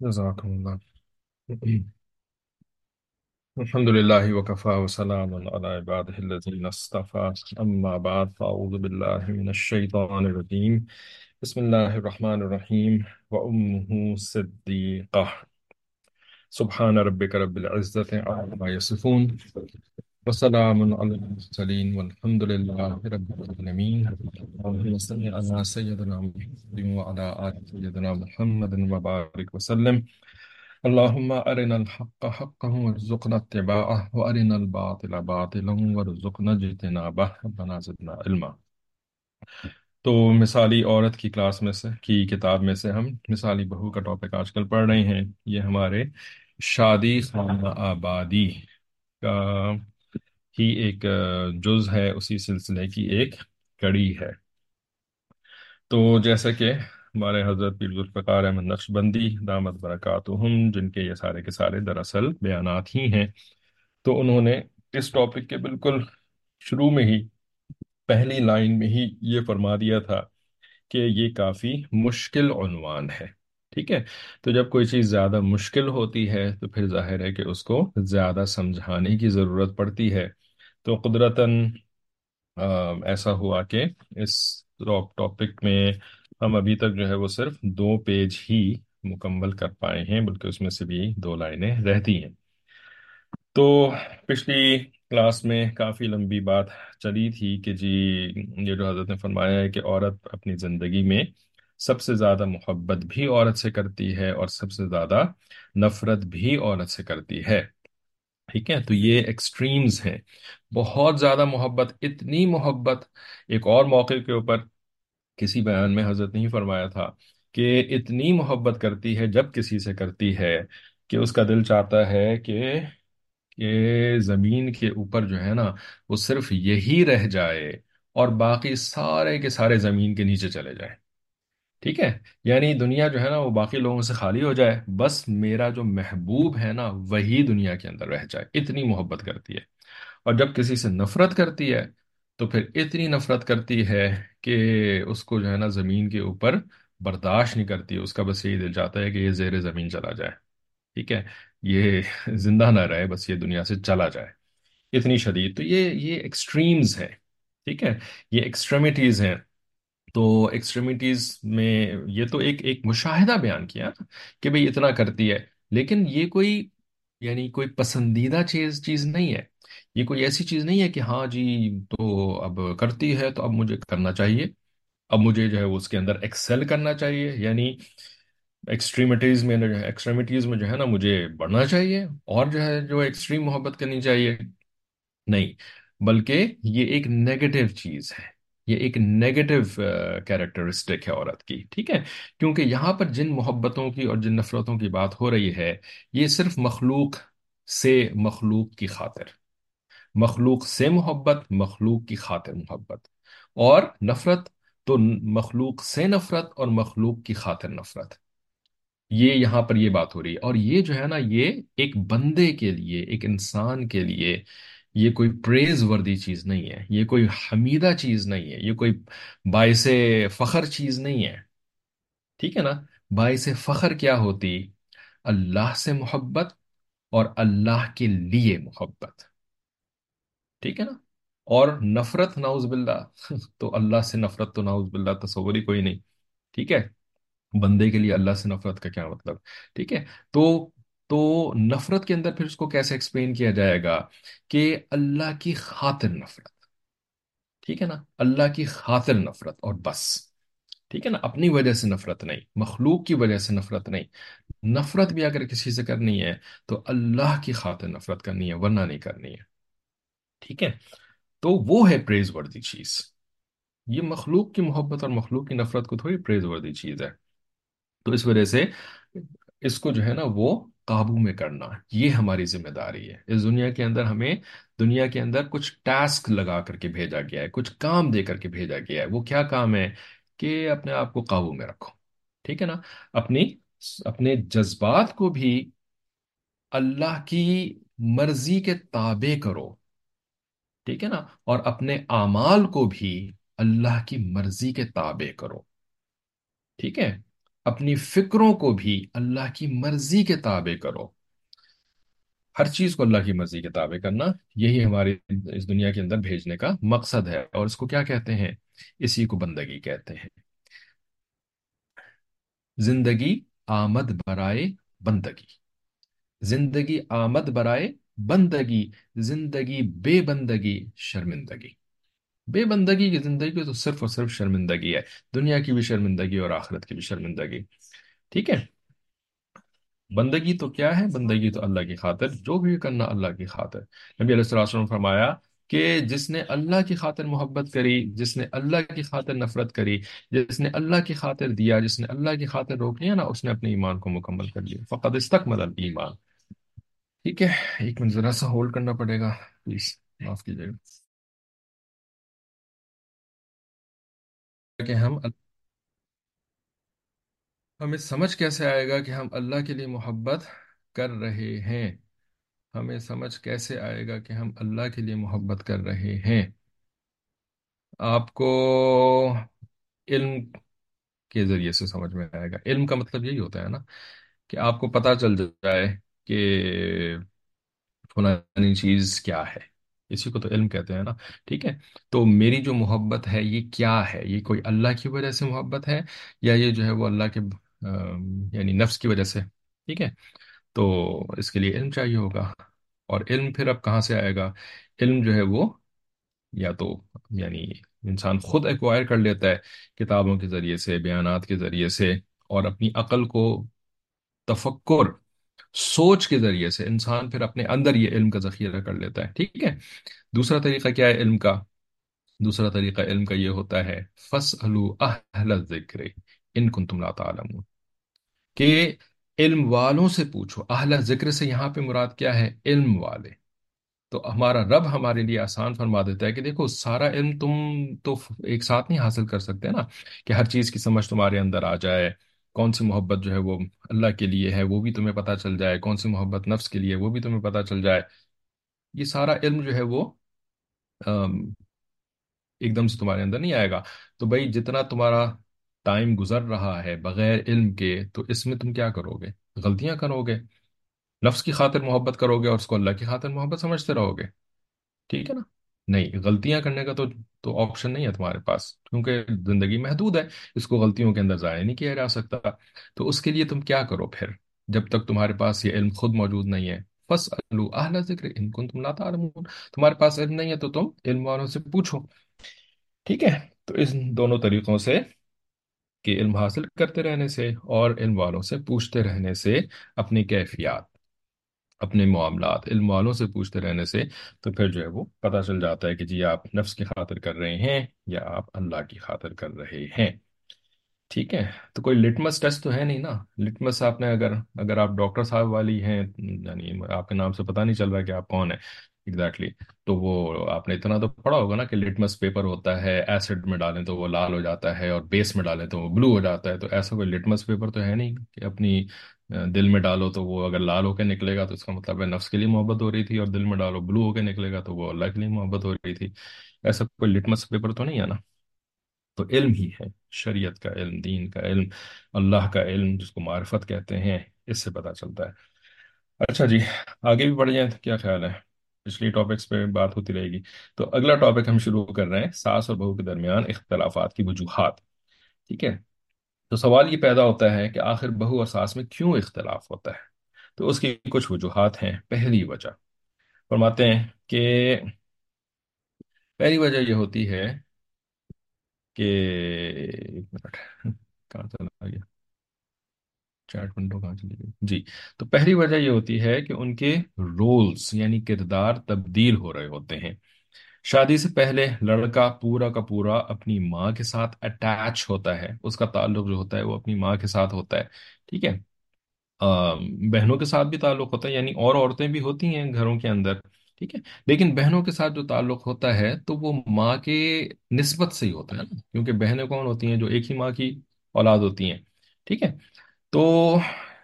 جزاكم الله. الحمد لله وكفى وسلام على عباده الذين اصطفى. أما بعد فأعوذ بالله من الشيطان الرجيم. بسم الله الرحمن الرحيم. وأمه صديقة. سبحان ربك رب العزة عما يصفون. وسلام على المرسلين، والحمد لله رب العالمين. اللهم صل على سيدنا محمد وعلى آل سيدنا محمد وبارك وسلم. اللهم أرنا الحق حقا وارزقنا اتباعه، وأرنا الباطل باطلا وارزقنا اجتنابه. ربنا زدنا علما. تو مثالی عورت کی کلاس میں سے، کی کتاب میں سے ہم مثالی بہو کا ٹاپک آج کل پڑھ رہے ہیں. یہ ہمارے شادی خانہ آبادی کا ہی ایک جز ہے اسی سلسلے کی ایک کڑی ہے۔ تو جیسا کہ ہمارے حضرت پیر ذوالفقار احمد نقشبندی دامت برکاتہم، جن کے یہ سارے کے سارے دراصل بیانات ہی ہیں، تو انہوں نے اس ٹاپک کے بالکل شروع میں ہی، پہلی لائن میں ہی یہ فرما دیا تھا کہ یہ کافی مشکل عنوان ہے۔ ٹھیک ہے؟ تو جب کوئی چیز زیادہ مشکل ہوتی ہے، تو پھر ظاہر ہے کہ اس کو زیادہ سمجھانے کی ضرورت پڑتی ہے۔ تو قدرتاً ایسا ہوا کہ اس ٹاپک میں ہم ابھی تک جو ہے وہ صرف دو پیج ہی مکمل کر پائے ہیں، بلکہ اس میں سے بھی دو لائنیں رہتی ہیں۔ تو پچھلی کلاس میں کافی لمبی بات چلی تھی کہ جی یہ جو حضرت نے فرمایا ہے کہ عورت اپنی زندگی میں سب سے زیادہ محبت بھی عورت سے کرتی ہے اور سب سے زیادہ نفرت بھی عورت سے کرتی ہے۔ ٹھیک ہے؟ تو یہ ایکسٹریمز ہیں۔ بہت زیادہ محبت، اتنی محبت۔ ایک اور موقع کے اوپر کسی بیان میں حضرت نہیں فرمایا تھا کہ اتنی محبت کرتی ہے جب کسی سے کرتی ہے کہ اس کا دل چاہتا ہے کہ کہ زمین کے اوپر جو ہے نا، وہ صرف یہی رہ جائے اور باقی سارے کے سارے زمین کے نیچے چلے جائیں۔ ٹھیک ہے؟ یعنی دنیا جو ہے نا وہ باقی لوگوں سے خالی ہو جائے، بس میرا جو محبوب ہے نا وہی دنیا کے اندر رہ جائے، اتنی محبت کرتی ہے۔ اور جب کسی سے نفرت کرتی ہے تو پھر اتنی نفرت کرتی ہے کہ اس کو جو ہے نا زمین کے اوپر برداشت نہیں کرتی، اس کا بس یہی دل چاہتا ہے کہ یہ زیر زمین چلا جائے۔ ٹھیک ہے؟ یہ زندہ نہ رہے، بس یہ دنیا سے چلا جائے۔ اتنی شدید۔ تو یہ یہ ایکسٹریمز ہیں۔ ٹھیک ہے؟ یہ ایکسٹریمٹیز ہیں۔ تو ایکسٹریمٹیز میں یہ تو ایک ایک مشاہدہ بیان کیا نا کہ بھئی اتنا کرتی ہے، لیکن یہ کوئی یعنی کوئی پسندیدہ چیز چیز نہیں ہے۔ یہ کوئی ایسی چیز نہیں ہے کہ ہاں جی تو اب کرتی ہے تو اب مجھے کرنا چاہیے۔ اب مجھے جو ہے اس کے اندر ایکسل کرنا چاہیے۔ یعنی ایکسٹریمٹیز میں ایکسٹریمٹیز میں جو ہے نا مجھے بڑھنا چاہیے اور جو ہے، جو ایکسٹریم محبت کرنی چاہیے۔ نہیں، بلکہ یہ ایک نیگیٹو چیز ہے۔ یہ ایک نیگیٹو کیریکٹرسٹک ہے عورت کی، ٹھیک ہے؟ کیونکہ یہاں پر جن محبتوں کی اور جن نفرتوں کی بات ہو رہی ہے، یہ صرف مخلوق سے مخلوق کی خاطر، مخلوق سے محبت، مخلوق کی خاطر محبت، اور نفرت تو مخلوق سے نفرت اور مخلوق کی خاطر نفرت۔ یہ یہاں پر یہ بات ہو رہی ہے۔ اور یہ جو ہے نا، یہ ایک بندے کے لیے، ایک انسان کے لیے یہ کوئی پریز وردی چیز نہیں ہے، یہ کوئی حمیدہ چیز نہیں ہے، یہ کوئی باعث فخر چیز نہیں ہے۔ ٹھیک ہے نا؟ باعث فخر کیا ہوتی؟ اللہ سے محبت اور اللہ کے لیے محبت۔ ٹھیک ہے نا؟ اور نفرت، نعوذ باللہ۔ تو اللہ سے نفرت تو نعوذ باللہ، تصور ہی کوئی نہیں۔ ٹھیک ہے؟ بندے کے لیے اللہ سے نفرت کا کیا مطلب؟ ٹھیک ہے؟ تو تو نفرت کے اندر پھر اس کو کیسے ایکسپلین کیا جائے گا کہ اللہ کی خاطر نفرت، ٹھیک ہے نا؟ اللہ کی خاطر نفرت اور بس، ٹھیک ہے نا؟ اپنی وجہ سے نفرت نہیں، مخلوق کی وجہ سے نفرت نہیں۔ نفرت بھی اگر کسی سے کرنی ہے تو اللہ کی خاطر نفرت کرنی ہے، ورنہ نہیں کرنی ہے، ٹھیک ہے؟ تو وہ ہے پریز وردی چیز۔ یہ مخلوق کی محبت اور مخلوق کی نفرت کو تھوڑی پریز وردی چیز ہے۔ تو اس وجہ سے اس کو جو ہے نا وہ قابو میں کرنا، یہ ہماری ذمہ داری ہے۔ اس دنیا کے اندر ہمیں، دنیا کے اندر کچھ ٹاسک لگا کر کے بھیجا گیا ہے، کچھ کام دے کر کے بھیجا گیا ہے۔ وہ کیا کام ہے؟ کہ اپنے آپ کو قابو میں رکھو۔ ٹھیک ہے نا؟ اپنی، اپنے جذبات کو بھی اللہ کی مرضی کے تابع کرو۔ ٹھیک ہے نا؟ اور اپنے اعمال کو بھی اللہ کی مرضی کے تابع کرو۔ ٹھیک ہے؟ اپنی فکروں کو بھی اللہ کی مرضی کے تابع کرو۔ ہر چیز کو اللہ کی مرضی کے تابع کرنا، یہی ہماری اس دنیا کے اندر بھیجنے کا مقصد ہے۔ اور اس کو کیا کہتے ہیں؟ اسی کو بندگی کہتے ہیں۔ زندگی آمد برائے بندگی۔ زندگی آمد برائے بندگی۔ زندگی بے بندگی، شرمندگی۔ بے بندگی کی زندگی تو صرف اور صرف شرمندگی ہے۔ دنیا کی بھی شرمندگی اور آخرت کی بھی شرمندگی۔ ٹھیک ہے۔ بندگی تو کیا ہے؟ بندگی تو اللہ کی خاطر، جو بھی کرنا اللہ کی خاطر۔ نبی علیہ السلام نے فرمایا کہ جس نے اللہ کی خاطر محبت کری، جس نے اللہ کی خاطر نفرت کری، جس نے اللہ کی خاطر دیا، جس نے اللہ کی خاطر روک لیا نا، اس نے اپنے ایمان کو مکمل کر لیا۔ فقط استکمل ایمان ٹھیک ہے۔ ایک منٹ ذرا سا ہولڈ کرنا پڑے گا۔ پلیز معاف کیجیے۔ گا کہ ہم ہمیں سمجھ کیسے آئے گا کہ ہم اللہ کے لیے محبت کر رہے ہیں؟ ہمیں سمجھ کیسے آئے گا کہ ہم اللہ کے لیے محبت کر رہے ہیں؟ آپ کو علم کے ذریعے سے سمجھ میں آئے گا۔ علم کا مطلب یہی ہوتا ہے نا کہ آپ کو پتہ چل جائے کہ فلانی چیز کیا ہے۔ اسی کو تو علم کہتے ہیں نا، ٹھیک ہے؟ تو میری جو محبت ہے، یہ کیا ہے؟ یہ کوئی اللہ کی وجہ سے محبت ہے یا یہ جو ہے وہ اللہ کے یعنی نفس کی وجہ سے؟ ٹھیک ہے؟ تو اس کے لیے علم چاہیے ہوگا۔ اور علم پھر اب کہاں سے آئے گا؟ علم جو ہے وہ یا تو یعنی انسان خود ایکوائر کر لیتا ہے کتابوں کے ذریعے سے، بیانات کے ذریعے سے، اور اپنی عقل کو تفکر سوچ کے ذریعے سے انسان پھر اپنے اندر یہ علم کا ذخیرہ کر لیتا ہے، ٹھیک ہے؟ دوسرا طریقہ کیا ہے علم کا؟ دوسرا طریقہ علم کا یہ ہوتا ہے، فَاسْأَلُوا أَهْلَ الذِّكْرِ إِن كُنتُمْ لَا تَعْلَمُونَ۔ کہ علم والوں سے پوچھو اہل ذکر سے یہاں پہ مراد کیا ہے؟ علم والے۔ تو ہمارا رب ہمارے لیے آسان فرما دیتا ہے کہ دیکھو، سارا علم تم تو ایک ساتھ نہیں حاصل کر سکتے نا، کہ ہر چیز کی سمجھ تمہارے اندر آ جائے۔ کون سی محبت جو ہے وہ اللہ کے لیے ہے، وہ بھی تمہیں پتہ چل جائے، کون سی محبت نفس کے لیے وہ بھی تمہیں پتہ چل جائے۔ یہ سارا علم جو ہے وہ ایک دم سے تمہارے اندر نہیں آئے گا۔ تو بھائی، جتنا تمہارا ٹائم گزر رہا ہے بغیر علم کے، تو اس میں تم کیا کرو گے؟ غلطیاں کرو گے؟ نفس کی خاطر محبت کرو گے اور اس کو اللہ کی خاطر محبت سمجھتے رہو گے؟ ٹھیک ہے نا؟ نہیں، غلطیاں کرنے کا تو تو آپشن نہیں ہے تمہارے پاس، کیونکہ زندگی محدود ہے، اس کو غلطیوں کے اندر ضائع نہیں کیا جا سکتا۔ تو اس کے لیے تم کیا کرو پھر؟ جب تک تمہارے پاس یہ علم خود موجود نہیں ہے۔ بس اہل ذکر ان کو تم لاتا تمہارے پاس علم نہیں ہے تو تم علم والوں سے پوچھو۔ ٹھیک ہے؟ تو اس دونوں طریقوں سے کہ علم حاصل کرتے رہنے سے اور علم والوں سے پوچھتے رہنے سے اپنی کیفیات۔ اپنے معاملات، علم والوں سے پوچھتے رہنے سے تو پھر جو ہے وہ پتہ چل جاتا ہے کہ جی آپ نفس کی خاطر کر رہے ہیں یا آپ اللہ کی خاطر کر رہے ہیں۔ ٹھیک ہے، تو کوئی لٹمس ٹیسٹ تو ہے نہیں نا۔ لٹمس آپ نے اگر اگر آپ ڈاکٹر صاحب والی ہیں یعنی آپ کے نام سے پتہ نہیں چل رہا کہ آپ کون ہیں۔ ایگزیکٹلی تو وہ آپ نے اتنا تو پڑھا ہوگا نا کہ لٹمس پیپر ہوتا ہے ایسڈ میں ڈالیں تو وہ لال ہو جاتا ہے اور بیس میں ڈالیں تو وہ بلو ہو جاتا ہے۔ تو ایسا کوئی لٹمس پیپر تو ہے نہیں کہ اپنی دل میں ڈالو تو وہ اگر لال ہو کے نکلے گا تو اس کا مطلب ہے نفس کے لیے محبت ہو رہی تھی اور دل میں ڈالو بلو ہو کے نکلے گا تو وہ اللہ کے لیے محبت ہو رہی تھی۔ ایسا کوئی لٹمس پیپر تو نہیں ہے نا تو علم ہی ہے۔ شریعت کا علم، دین کا علم، اللہ کا علم جس کو معرفت کہتے ہیں، اس سے پتہ چلتا ہے۔ اچھا جی آگے بھی بڑھ جائیں تو کیا خیال ہے؟ پچھلی ٹاپکس پہ بات ہوتی رہے گی۔ تو اگلا ٹاپک ہم شروع کر رہے ہیں، ساس اور بہو کے درمیان اختلافات کی وجوہات۔ ٹھیک ہے؟ تو سوال یہ پیدا ہوتا ہے کہ آخر بہو اور ساس میں کیوں اختلاف ہوتا ہے؟ تو اس کی کچھ وجوہات ہیں۔ پہلی وجہ، فرماتے ہیں کہ پہلی وجہ یہ ہوتی ہے کہ ایک منٹ کہاں چلا گیا چیٹ ونڈو کہاں چلی گئی؟ جی تو پہلی وجہ یہ ہوتی ہے کہ ان کے رولز یعنی کردار تبدیل ہو رہے ہوتے ہیں۔ شادی سے پہلے لڑکا پورا کا پورا اپنی ماں کے ساتھ اٹیچ ہوتا ہے۔ اس کا تعلق جو ہوتا ہے وہ اپنی ماں کے ساتھ ہوتا ہے، ٹھیک ہے؟ بہنوں کے ساتھ بھی تعلق ہوتا ہے یعنی اور عورتیں بھی ہوتی ہیں گھروں کے اندر، ٹھیک ہے؟ لیکن بہنوں کے ساتھ جو تعلق ہوتا ہے تو وہ ماں کے نسبت سے ہی ہوتا ہے نا، کیونکہ بہنیں کون ہوتی ہیں جو ایک ہی ماں کی اولاد ہوتی ہیں، ٹھیک ہے؟ تو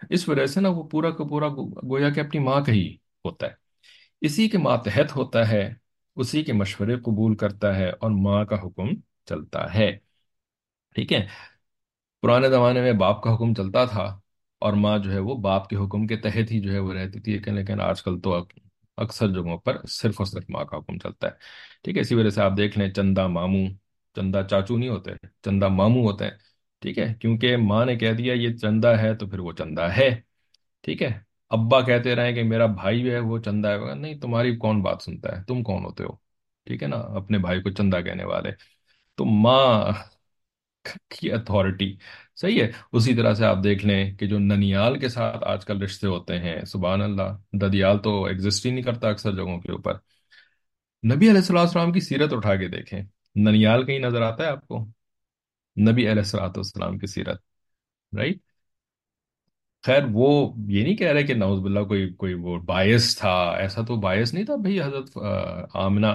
اس وجہ سے نا وہ پورا کا پورا گویا کہ اپنی ماں کا ہی ہوتا ہے۔ اسی کے ماتحت ہوتا ہے اسی کے مشورے قبول کرتا ہے اور ماں کا حکم چلتا ہے۔ ٹھیک ہے؟ پرانے زمانے میں باپ کا حکم چلتا تھا اور ماں جو ہے وہ باپ کے حکم کے تحت ہی جو ہے وہ رہتی تھی، لیکن لیکن آج کل تو اکثر جگہوں پر صرف اور صرف ماں کا حکم چلتا ہے۔ ٹھیک ہے؟ اسی وجہ سے آپ دیکھ لیں چندا ماموں چندا چاچو نہیں ہوتے چندا ماموں ہوتے ہیں۔ ٹھیک ہے؟ کیونکہ ماں نے کہہ دیا، یہ چندا ہے تو پھر وہ چندا ہے۔ ٹھیک ہے؟ ابا کہتے رہے کہ میرا بھائی جو ہے وہ چندا ہے۔ نہیں، تمہاری کون بات سنتا ہے؟ تم کون ہوتے ہو؟ ٹھیک ہے نا؟ اپنے بھائی کو چندا کہنے والے۔ تو ماں کی اتھارٹی صحیح ہے۔ اسی طرح سے آپ دیکھ لیں کہ جو ننیال کے ساتھ آج کل رشتے ہوتے ہیں، سبحان اللہ، ددیال تو ایگزسٹ ہی نہیں کرتا اکثر جگہوں کے اوپر۔ نبی علیہ السلام کی سیرت اٹھا کے دیکھیں۔ ننیال کہیں نظر آتا ہے آپ کو؟ نبی علیہ السلاۃ والسلام کی سیرت رائٹ خیر وہ یہ نہیں کہہ رہے کہ نعوذ باللہ کوئی کوئی وہ باعث تھا، ایسا تو باعث نہیں تھا بھئی حضرت آمنہ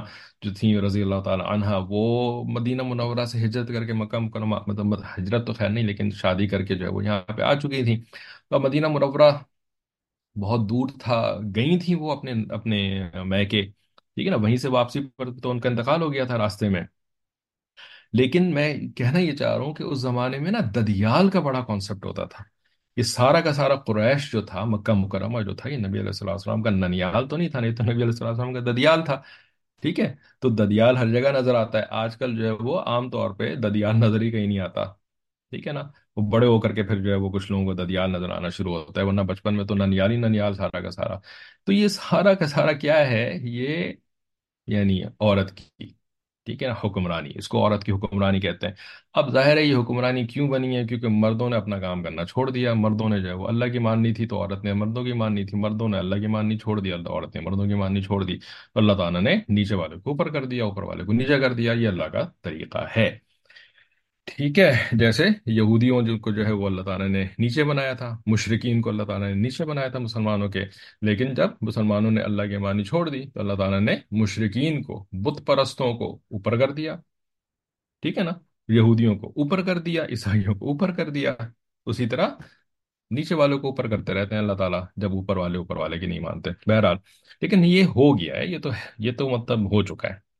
جو تھیں رضی اللہ تعالی عنہا، وہ مدینہ منورہ سے ہجرت کر کے مکہ مکرمہ مطلب ہجرت تو خیر نہیں، لیکن شادی کر کے جو ہے وہ یہاں پہ آ چکی تھیں۔ تو مدینہ منورہ بہت دور تھا گئی تھیں وہ اپنے اپنے میکے، ٹھیک ہے نا؟ وہیں سے واپسی پر تو ان کا انتقال ہو گیا تھا راستے میں۔ لیکن میں کہنا یہ چاہ رہا ہوں کہ اس زمانے میں نا ددیال کا بڑا کانسیپٹ ہوتا تھا۔ یہ سارا کا سارا قریش جو تھا، مکہ مکرمہ جو تھا، یہ نبی علیہ الصلوۃ والسلام کا ننیال تو نہیں تھا، نہیں تو نبی علیہ الصلوۃ کا ددیال تھا، ٹھیک ہے؟ تو ددیال ہر جگہ نظر آتا ہے۔ آج کل جو ہے وہ عام طور پہ ددیال نظر ہی کہیں نہیں آتا، ٹھیک ہے نا؟ وہ بڑے ہو کر کے پھر جو ہے وہ کچھ لوگوں کو ددیال نظر آنا شروع ہوتا ہے، ورنہ بچپن میں تو ننیال ہی ننیال سارا کا سارا۔ تو یہ سارا کا سارا کیا ہے؟ یہ یعنی عورت کی۔ ٹھیک ہے نا، حکمرانی، اس کو عورت کی حکمرانی کہتے ہیں۔ اب ظاہر ہے یہ حکمرانی کیوں بنی ہے؟ کیونکہ مردوں نے اپنا کام کرنا چھوڑ دیا، مردوں نے جو ہے وہ اللہ کی ماننی تھی تو عورت نے مردوں کی ماننی تھی، مردوں نے اللہ کی ماننی چھوڑ دیا اللہ عورت نے مردوں کی ماننی چھوڑ دی۔ تو اللہ تعالیٰ نے نیچے والے کو اوپر کر دیا، اوپر والے کو نیچے کر دیا، یہ اللہ کا طریقہ ہے۔ ٹھیک ہے، جیسے یہودیوں جو کو جو ہے وہ اللہ تعالیٰ نے نیچے بنایا تھا مشرقین کو اللہ تعالیٰ نے نیچے بنایا تھا مسلمانوں کے۔ لیکن جب مسلمانوں نے اللہ کی مانی چھوڑ دی، تو اللہ تعالیٰ نے مشرقین کو، بت پرستوں کو اوپر کر دیا۔ ٹھیک ہے نا؟ یہودیوں کو اوپر کر دیا، عیسائیوں کو اوپر کر دیا۔ اسی طرح نیچے والوں کو اوپر کرتے رہتے ہیں اللہ تعالیٰ، جب اوپر والے اوپر والے کی نہیں مانتے۔ بہرحال، لیکن یہ ہو گیا ہے، یہ تو یہ تو مطلب ہو چکا ہے۔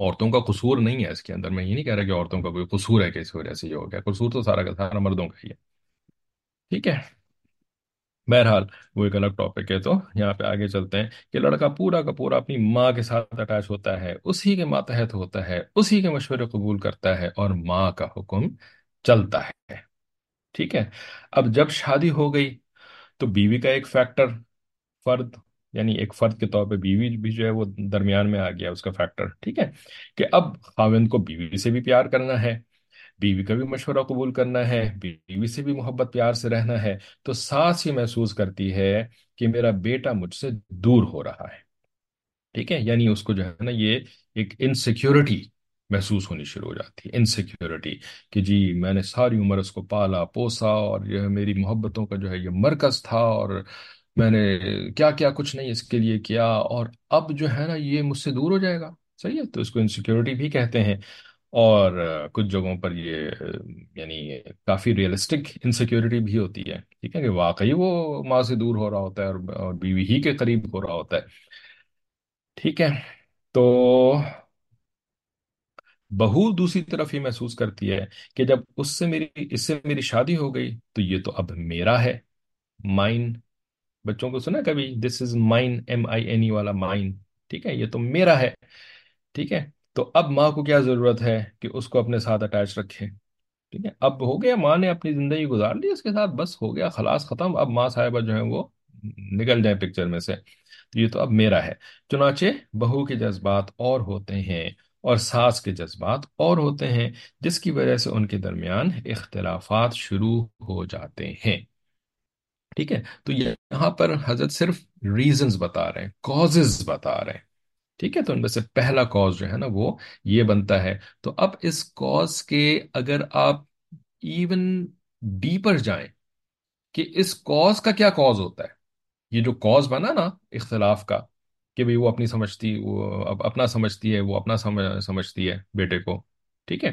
عورتوں کا قصور نہیں ہے اس کے اندر، میں یہ نہیں کہہ رہا کہ عورتوں کا کوئی قصور ہے کہ اس وجہ سے یہ ہو گیا، قصور تو سارا کا سارا مردوں کا ہی ہے۔ ٹھیک ہے۔ بہرحال وہ ایک الگ ٹاپک ہے، تو یہاں پہ آگے چلتے ہیں کہ لڑکا پورا کا پورا اپنی ماں کے ساتھ اٹیچ ہوتا ہے، اسی کے ماتحت ہوتا ہے، اسی کے مشورے قبول کرتا ہے اور ماں کا حکم چلتا ہے۔ ٹھیک ہے۔ اب جب شادی ہو گئی تو بیوی کا ایک فیکٹر فرد یعنی ایک فرد کے طور پہ بیوی بھی جو ہے وہ درمیان میں آ گیا اس کا فیکٹر ٹھیک ہے؟ کہ اب خاوند کو بیوی سے بھی پیار کرنا ہے، بیوی کا بھی مشورہ قبول کرنا ہے، بیوی سے بھی محبت پیار سے رہنا ہے، تو ساس یہ محسوس کرتی ہے کہ میرا بیٹا مجھ سے دور ہو رہا ہے۔ ٹھیک ہے؟ یعنی اس کو جو ہے نا یہ ایک انسیکیورٹی محسوس ہونی شروع ہو جاتی ہے۔ انسیکیورٹی کہ جی میں نے ساری عمر اس کو پالا پوسا اور یہ میری محبتوں کا جو ہے یہ مرکز تھا اور میں نے کیا کیا کچھ نہیں اس کے لیے کیا اور اب جو ہے نا یہ مجھ سے دور ہو جائے گا۔ صحیح ہے، تو اس کو انسیکیورٹی بھی کہتے ہیں اور کچھ جگہوں پر یہ یعنی کافی ریئلسٹک انسیکیورٹی بھی ہوتی ہے۔ ٹھیک ہے کہ واقعی وہ ماں سے دور ہو رہا ہوتا ہے اور اور بیوی ہی کے قریب ہو رہا ہوتا ہے۔ ٹھیک ہے، تو بہو دوسری طرف یہ محسوس کرتی ہے کہ جب اس سے میری، اس سے میری شادی ہو گئی تو یہ تو اب میرا ہے۔ مائن بچوں کو سنا کبھی this is mine M I N E والا مائن ٹھیک ہے، یہ تو میرا ہے. ٹھیک ہے، تو اب ماں کو کیا ضرورت ہے کہ اس کو اپنے ساتھ اٹیچ رکھے؟ ٹھیک ہے، اب ہو گیا ماں نے اپنی زندگی گزار لی اس کے ساتھ، بس ہو گیا، خلاص ختم. اب ماں صاحبہ جو ہے وہ نکل جائیں پکچر میں سے. تو یہ تو اب میرا ہے. چنانچہ بہو کے جذبات اور ہوتے ہیں اور ساس کے جذبات اور ہوتے ہیں، جس کی وجہ سے ان کے درمیان اختلافات شروع ہو جاتے ہیں. ٹھیک ہے؟ تو یہاں پر حضرت صرف ریزنز بتا رہے ہیں کازز بتا رہے ہیں، ٹھیک ہے؟ تو ان میں سے پہلا کاز جو ہے نا، وہ یہ بنتا ہے۔ تو اب اس کاز کے اگر آپ ایون ڈیپر جائیں کہ اس کاز کا کیا کاز ہوتا ہے۔ یہ جو کاز بنا نا اختلاف کا، کہ بھئی وہ اپنی سمجھتی، وہ اپنا سمجھتی ہے، وہ اپنا سمجھتی ہے بیٹے کو، ٹھیک ہے؟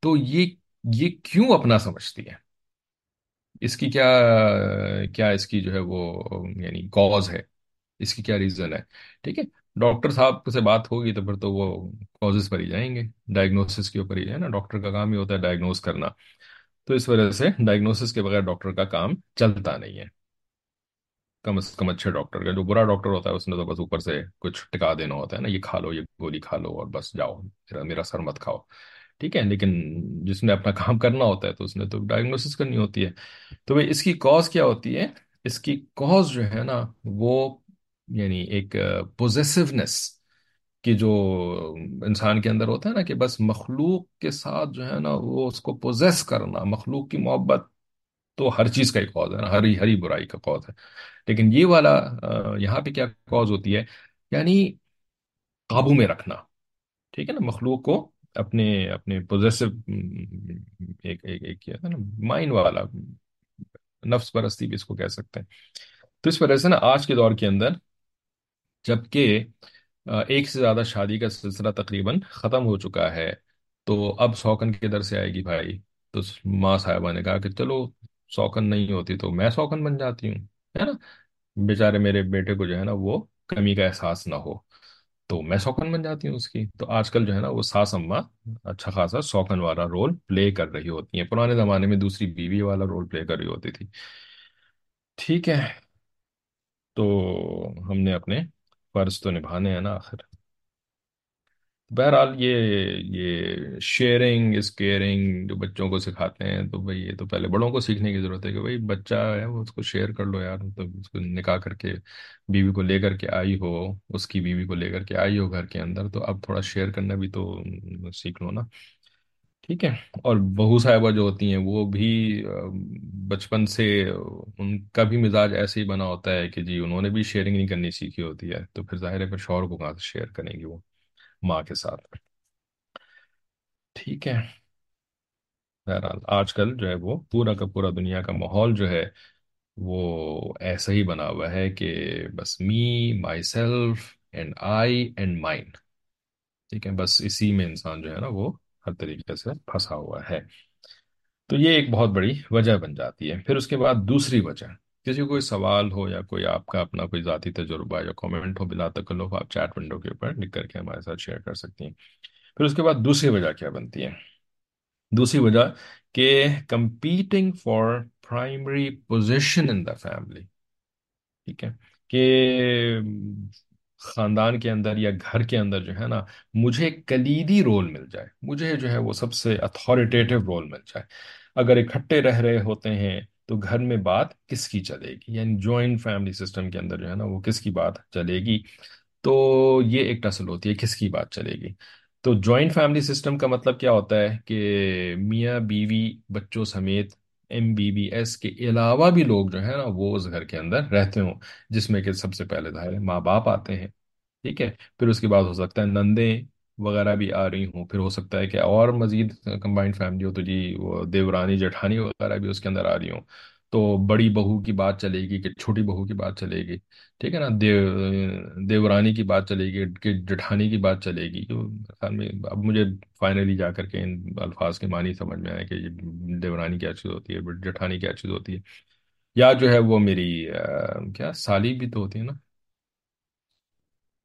تو یہ یہ کیوں اپنا سمجھتی ہے؟ اس کی کیا کیا اس کی جو ہے وہ یعنی کاز ہے؟ اس کی کیا ریزن ہے؟ ٹھیک ہے ڈاکٹر صاحب سے بات ہوگی تو پھر تو وہ کازز پر ہی جائیں گے۔ ڈائگنوسس کے اوپر ہی ہے نا۔ ڈاکٹر کا کام ہی ہوتا ہے ڈائگنوز کرنا۔ تو اس وجہ سے ڈائگنوسس کے بغیر ڈاکٹر کا کام چلتا نہیں ہے۔ کم از کم اچھے ڈاکٹر کا، جو برا ڈاکٹر ہوتا ہے، اس نے تو بس اوپر سے کچھ ٹکا دینا ہوتا ہے نا، یہ کھا لو، یہ گولی کھا لو اور بس جاؤ میرا میرا سر مت کھاؤ۔ ٹھیک ہے، لیکن جس نے اپنا کام کرنا ہوتا ہے تو اس نے تو ڈائگنوسس کرنی ہوتی ہے۔ تو بھائی، اس کی کاز کیا ہوتی ہے؟ اس کی کاز جو ہے نا، وہ یعنی ایک پوزیسونیس کہ جو انسان کے اندر ہوتا ہے نا کہ بس مخلوق کے ساتھ جو ہے نا، وہ اس کو پوزیس کرنا، مخلوق کی محبت تو ہر چیز کا ایک کاز ہے نا، ہر ہری برائی کا کاز ہے۔ لیکن یہ والا یہاں پہ کیا کاز ہوتی ہے؟ یعنی قابو میں رکھنا۔ ٹھیک ہے نا، مخلوق کو اپنے اپنے پوزیسو ایک ایک ایک کیا ہے نا مائنڈ والا نفس پرستی بھی اس کو کہہ سکتے ہیں۔ تو اس وجہ سے نا آج کے دور کے اندر جبکہ ایک سے زیادہ شادی کا سلسلہ تقریباً ختم ہو چکا ہے، تو اب سوکن کدھر سے آئے گی بھائی۔ تو ماں صاحبہ نے کہا کہ چلو سوکن نہیں ہوتی تو میں سوکن بن جاتی ہوں، ہے نا؟ بیچارے میرے بیٹے کو جو ہے نا وہ کمی کا احساس نہ ہو۔ تو میں سوکن بن جاتی ہوں اس کی۔ تو آج کل جو ہے نا وہ ساس اماں اچھا خاصا سوکن والا رول پلے کر رہی ہوتی ہیں۔ پرانے زمانے میں دوسری بیوی والا رول پلے کر رہی ہوتی تھی۔ ٹھیک ہے۔ تو ہم نے اپنے فرض تو نبھانے ہیں نا آخر۔ بہرحال یہ یہ شیئرنگ از کیئرنگ جو بچوں کو سکھاتے ہیں، تو بھئی یہ تو پہلے بڑوں کو سیکھنے کی ضرورت ہے کہ بھئی بچہ ہے وہ اس کو شیئر کر لو یار تو اس کو نکاح کر کے بیوی کو لے کر کے آئی ہو، اس کی بیوی کو لے کر کے آئی ہو گھر کے اندر، تو اب تھوڑا شیئر کرنا بھی تو سیکھ لو نا۔ ٹھیک ہے، اور بہو صاحبہ جو ہوتی ہیں وہ بھی بچپن سے ان کا بھی مزاج ایسے ہی بنا ہوتا ہے کہ جی انہوں نے بھی شیئرنگ نہیں کرنی سیکھی ہوتی ہے، تو پھر ظاہر ہے پھر شوہر کو کہاں سے شیئر کریں گی وہ؟ ماں کے ساتھ۔ ٹھیک ہے۔ بہرحال آج کل جو ہے وہ پورا کا پورا دنیا کا ماحول جو ہے وہ ایسا ہی بنا ہوا ہے کہ بس me myself and I and mine ٹھیک ہے، بس اسی میں انسان جو ہے نا وہ ہر طریقے سے پھنسا ہوا ہے۔ تو یہ ایک بہت بڑی وجہ بن جاتی ہے۔ پھر اس کے بعد دوسری وجہ۔ کسی کو کوئی سوال ہو یا کوئی آپ کا اپنا کوئی ذاتی تجربہ یا کامنٹ ہو، بلا تکلف آپ چیٹ ونڈو کے اوپر لکھ کر کے ہمارے ساتھ شیئر کر سکتی ہیں۔ پھر اس کے بعد دوسری وجہ کیا بنتی ہے؟ دوسری وجہ کہ competing for primary position in the family ٹھیک ہے؟ کہ خاندان کے اندر یا گھر کے اندر جو ہے نا، مجھے کلیدی رول مل جائے۔ مجھے جو ہے وہ سب سے اتھارٹیٹیو رول مل جائے۔ اگر اکٹھے رہ رہے ہوتے ہیں تو گھر میں بات کس کی چلے گی؟ یعنی جوائنٹ فیملی سسٹم کے اندر جو ہے نا وہ کس کی بات چلے گی؟ تو یہ ایک ٹسل ہوتی ہے کس کی بات چلے گی؟ تو جوائنٹ فیملی سسٹم کا مطلب کیا ہوتا ہے کہ میاں بیوی بچوں سمیت ایم بی بی ایس کے علاوہ بھی لوگ جو ہے نا وہ اس گھر کے اندر رہتے ہوں، جس میں کہ سب سے پہلے ظاہر ہے ماں باپ آتے ہیں، ٹھیک ہے؟ پھر اس کے بعد ہو سکتا ہے نندیں وغیرہ بھی آ رہی ہوں۔ پھر ہو سکتا ہے کہ اور مزید کمبائنڈ فیملی ہو تو جی وہ دیورانی جٹھانی وغیرہ بھی اس کے اندر آ رہی ہوں۔ تو بڑی بہو کی بات چلے گی کہ چھوٹی بہو کی بات چلے گی، ٹھیک ہے نا؟ دیو، دیورانی کی بات چلے گی، کہ جٹھانی کی بات چلے گی۔ جو خیال میں اب مجھے فائنلی جا کر کے ان الفاظ کے معنی سمجھ میں آیا کہ یہ دیورانی کیا چیز ہوتی ہے جٹھانی کیا چیز ہوتی ہے۔ یا جو ہے وہ میری کیا سالی بھی تو ہوتی ہے نا؟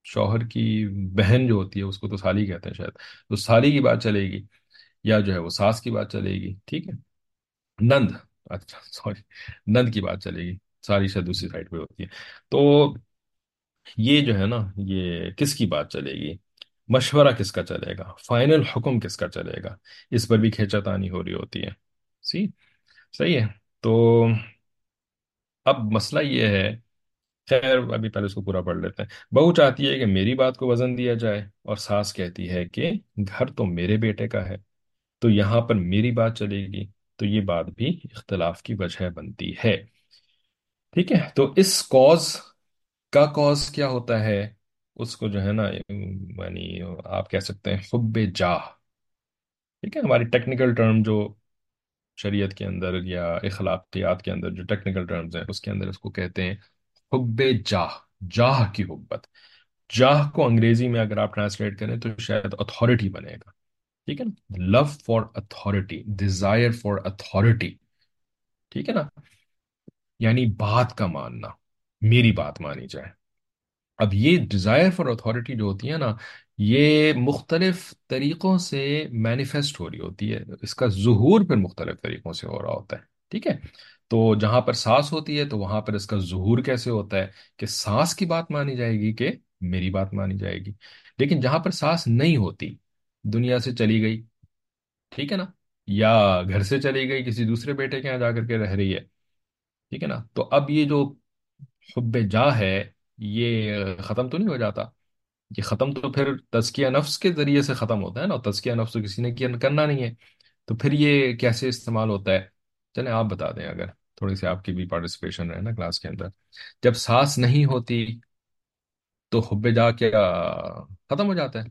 شوہر کی بہن جو ہوتی ہے، اس کو تو سالی کہتے ہیں شاید۔ تو سالی کی بات چلے گی یا جو ہے وہ ساس کی بات چلے گی، ٹھیک ہے؟ نند اچھا سوری، نند کی بات چلے گی۔ ساری شاید دوسری سائڈ پہ ہوتی ہے۔ تو یہ جو ہے نا، یہ کس کی بات چلے گی؟ مشورہ کس کا چلے گا؟ فائنل حکم کس کا چلے گا؟ اس پر بھی کھینچا تانی ہو رہی ہوتی ہے۔ سی، صحیح ہے؟ تو اب مسئلہ یہ ہے خیر، ابھی پہلے اس کو پورا پڑھ لیتے ہیں۔ بہو چاہتی ہے کہ میری بات کو وزن دیا جائے اور ساس کہتی ہے کہ گھر تو میرے بیٹے کا ہے، تو یہاں پر میری بات چلے گی، تو یہ بات بھی اختلاف کی وجہ بنتی ہے۔ ٹھیک ہے، تو اس کاز کا کاز کیا ہوتا ہے؟ اس کو جو ہے نا یعنی آپ کہہ سکتے ہیں حب جاہ۔ ٹھیک ہے، ہماری ٹیکنیکل ٹرم جو شریعت کے اندر یا اخلاقیات کے اندر جو ٹیکنیکل ٹرمز ہیں، اس کے اندر اس کو کہتے ہیں حب جاہ جاہ کی حبت۔ جاہ کو انگریزی میں اگر آپ ٹرانسلیٹ کریں تو شاید اتھارٹی بنے گا۔ ٹھیک ہے نا؟ Love for authority desire for authority ٹھیک ہے نا؟ یعنی بات کا ماننا۔ میری بات مانی جائے۔ اب یہ ڈیزائر فار اتھارٹی جو ہوتی ہے نا، یہ مختلف طریقوں سے مینیفیسٹ ہو رہی ہوتی ہے۔ اس کا ظہور پھر مختلف طریقوں سے ہو رہا ہوتا ہے۔ ٹھیک ہے؟ تو جہاں پر سانس ہوتی ہے تو وہاں پر اس کا ظہور کیسے ہوتا ہے کہ سانس کی بات مانی جائے گی کہ میری بات مانی جائے گی۔ لیکن جہاں پر سانس نہیں ہوتی، دنیا سے چلی گئی، ٹھیک ہے نا؟ یا گھر سے چلی گئی، کسی دوسرے بیٹے کے یہاں جا کر کے رہ رہی ہے، ٹھیک ہے نا؟ تو اب یہ جو حب جا ہے، یہ ختم تو نہیں ہو جاتا۔ یہ ختم تو پھر تزکیہ نفس کے ذریعے سے ختم ہوتا ہے نا تزکیہ نفس تو کسی نے کیا، کرنا نہیں ہے۔ تو پھر یہ کیسے استعمال ہوتا ہے؟ چلیں آپ بتا دیں اگر۔ تھوڑی سی آپ کی بھی پارٹیسپیشن رہے نا کلاس کے اندر۔ جب سانس نہیں ہوتی تو حب جا کیا ختم ہو جاتا ہے۔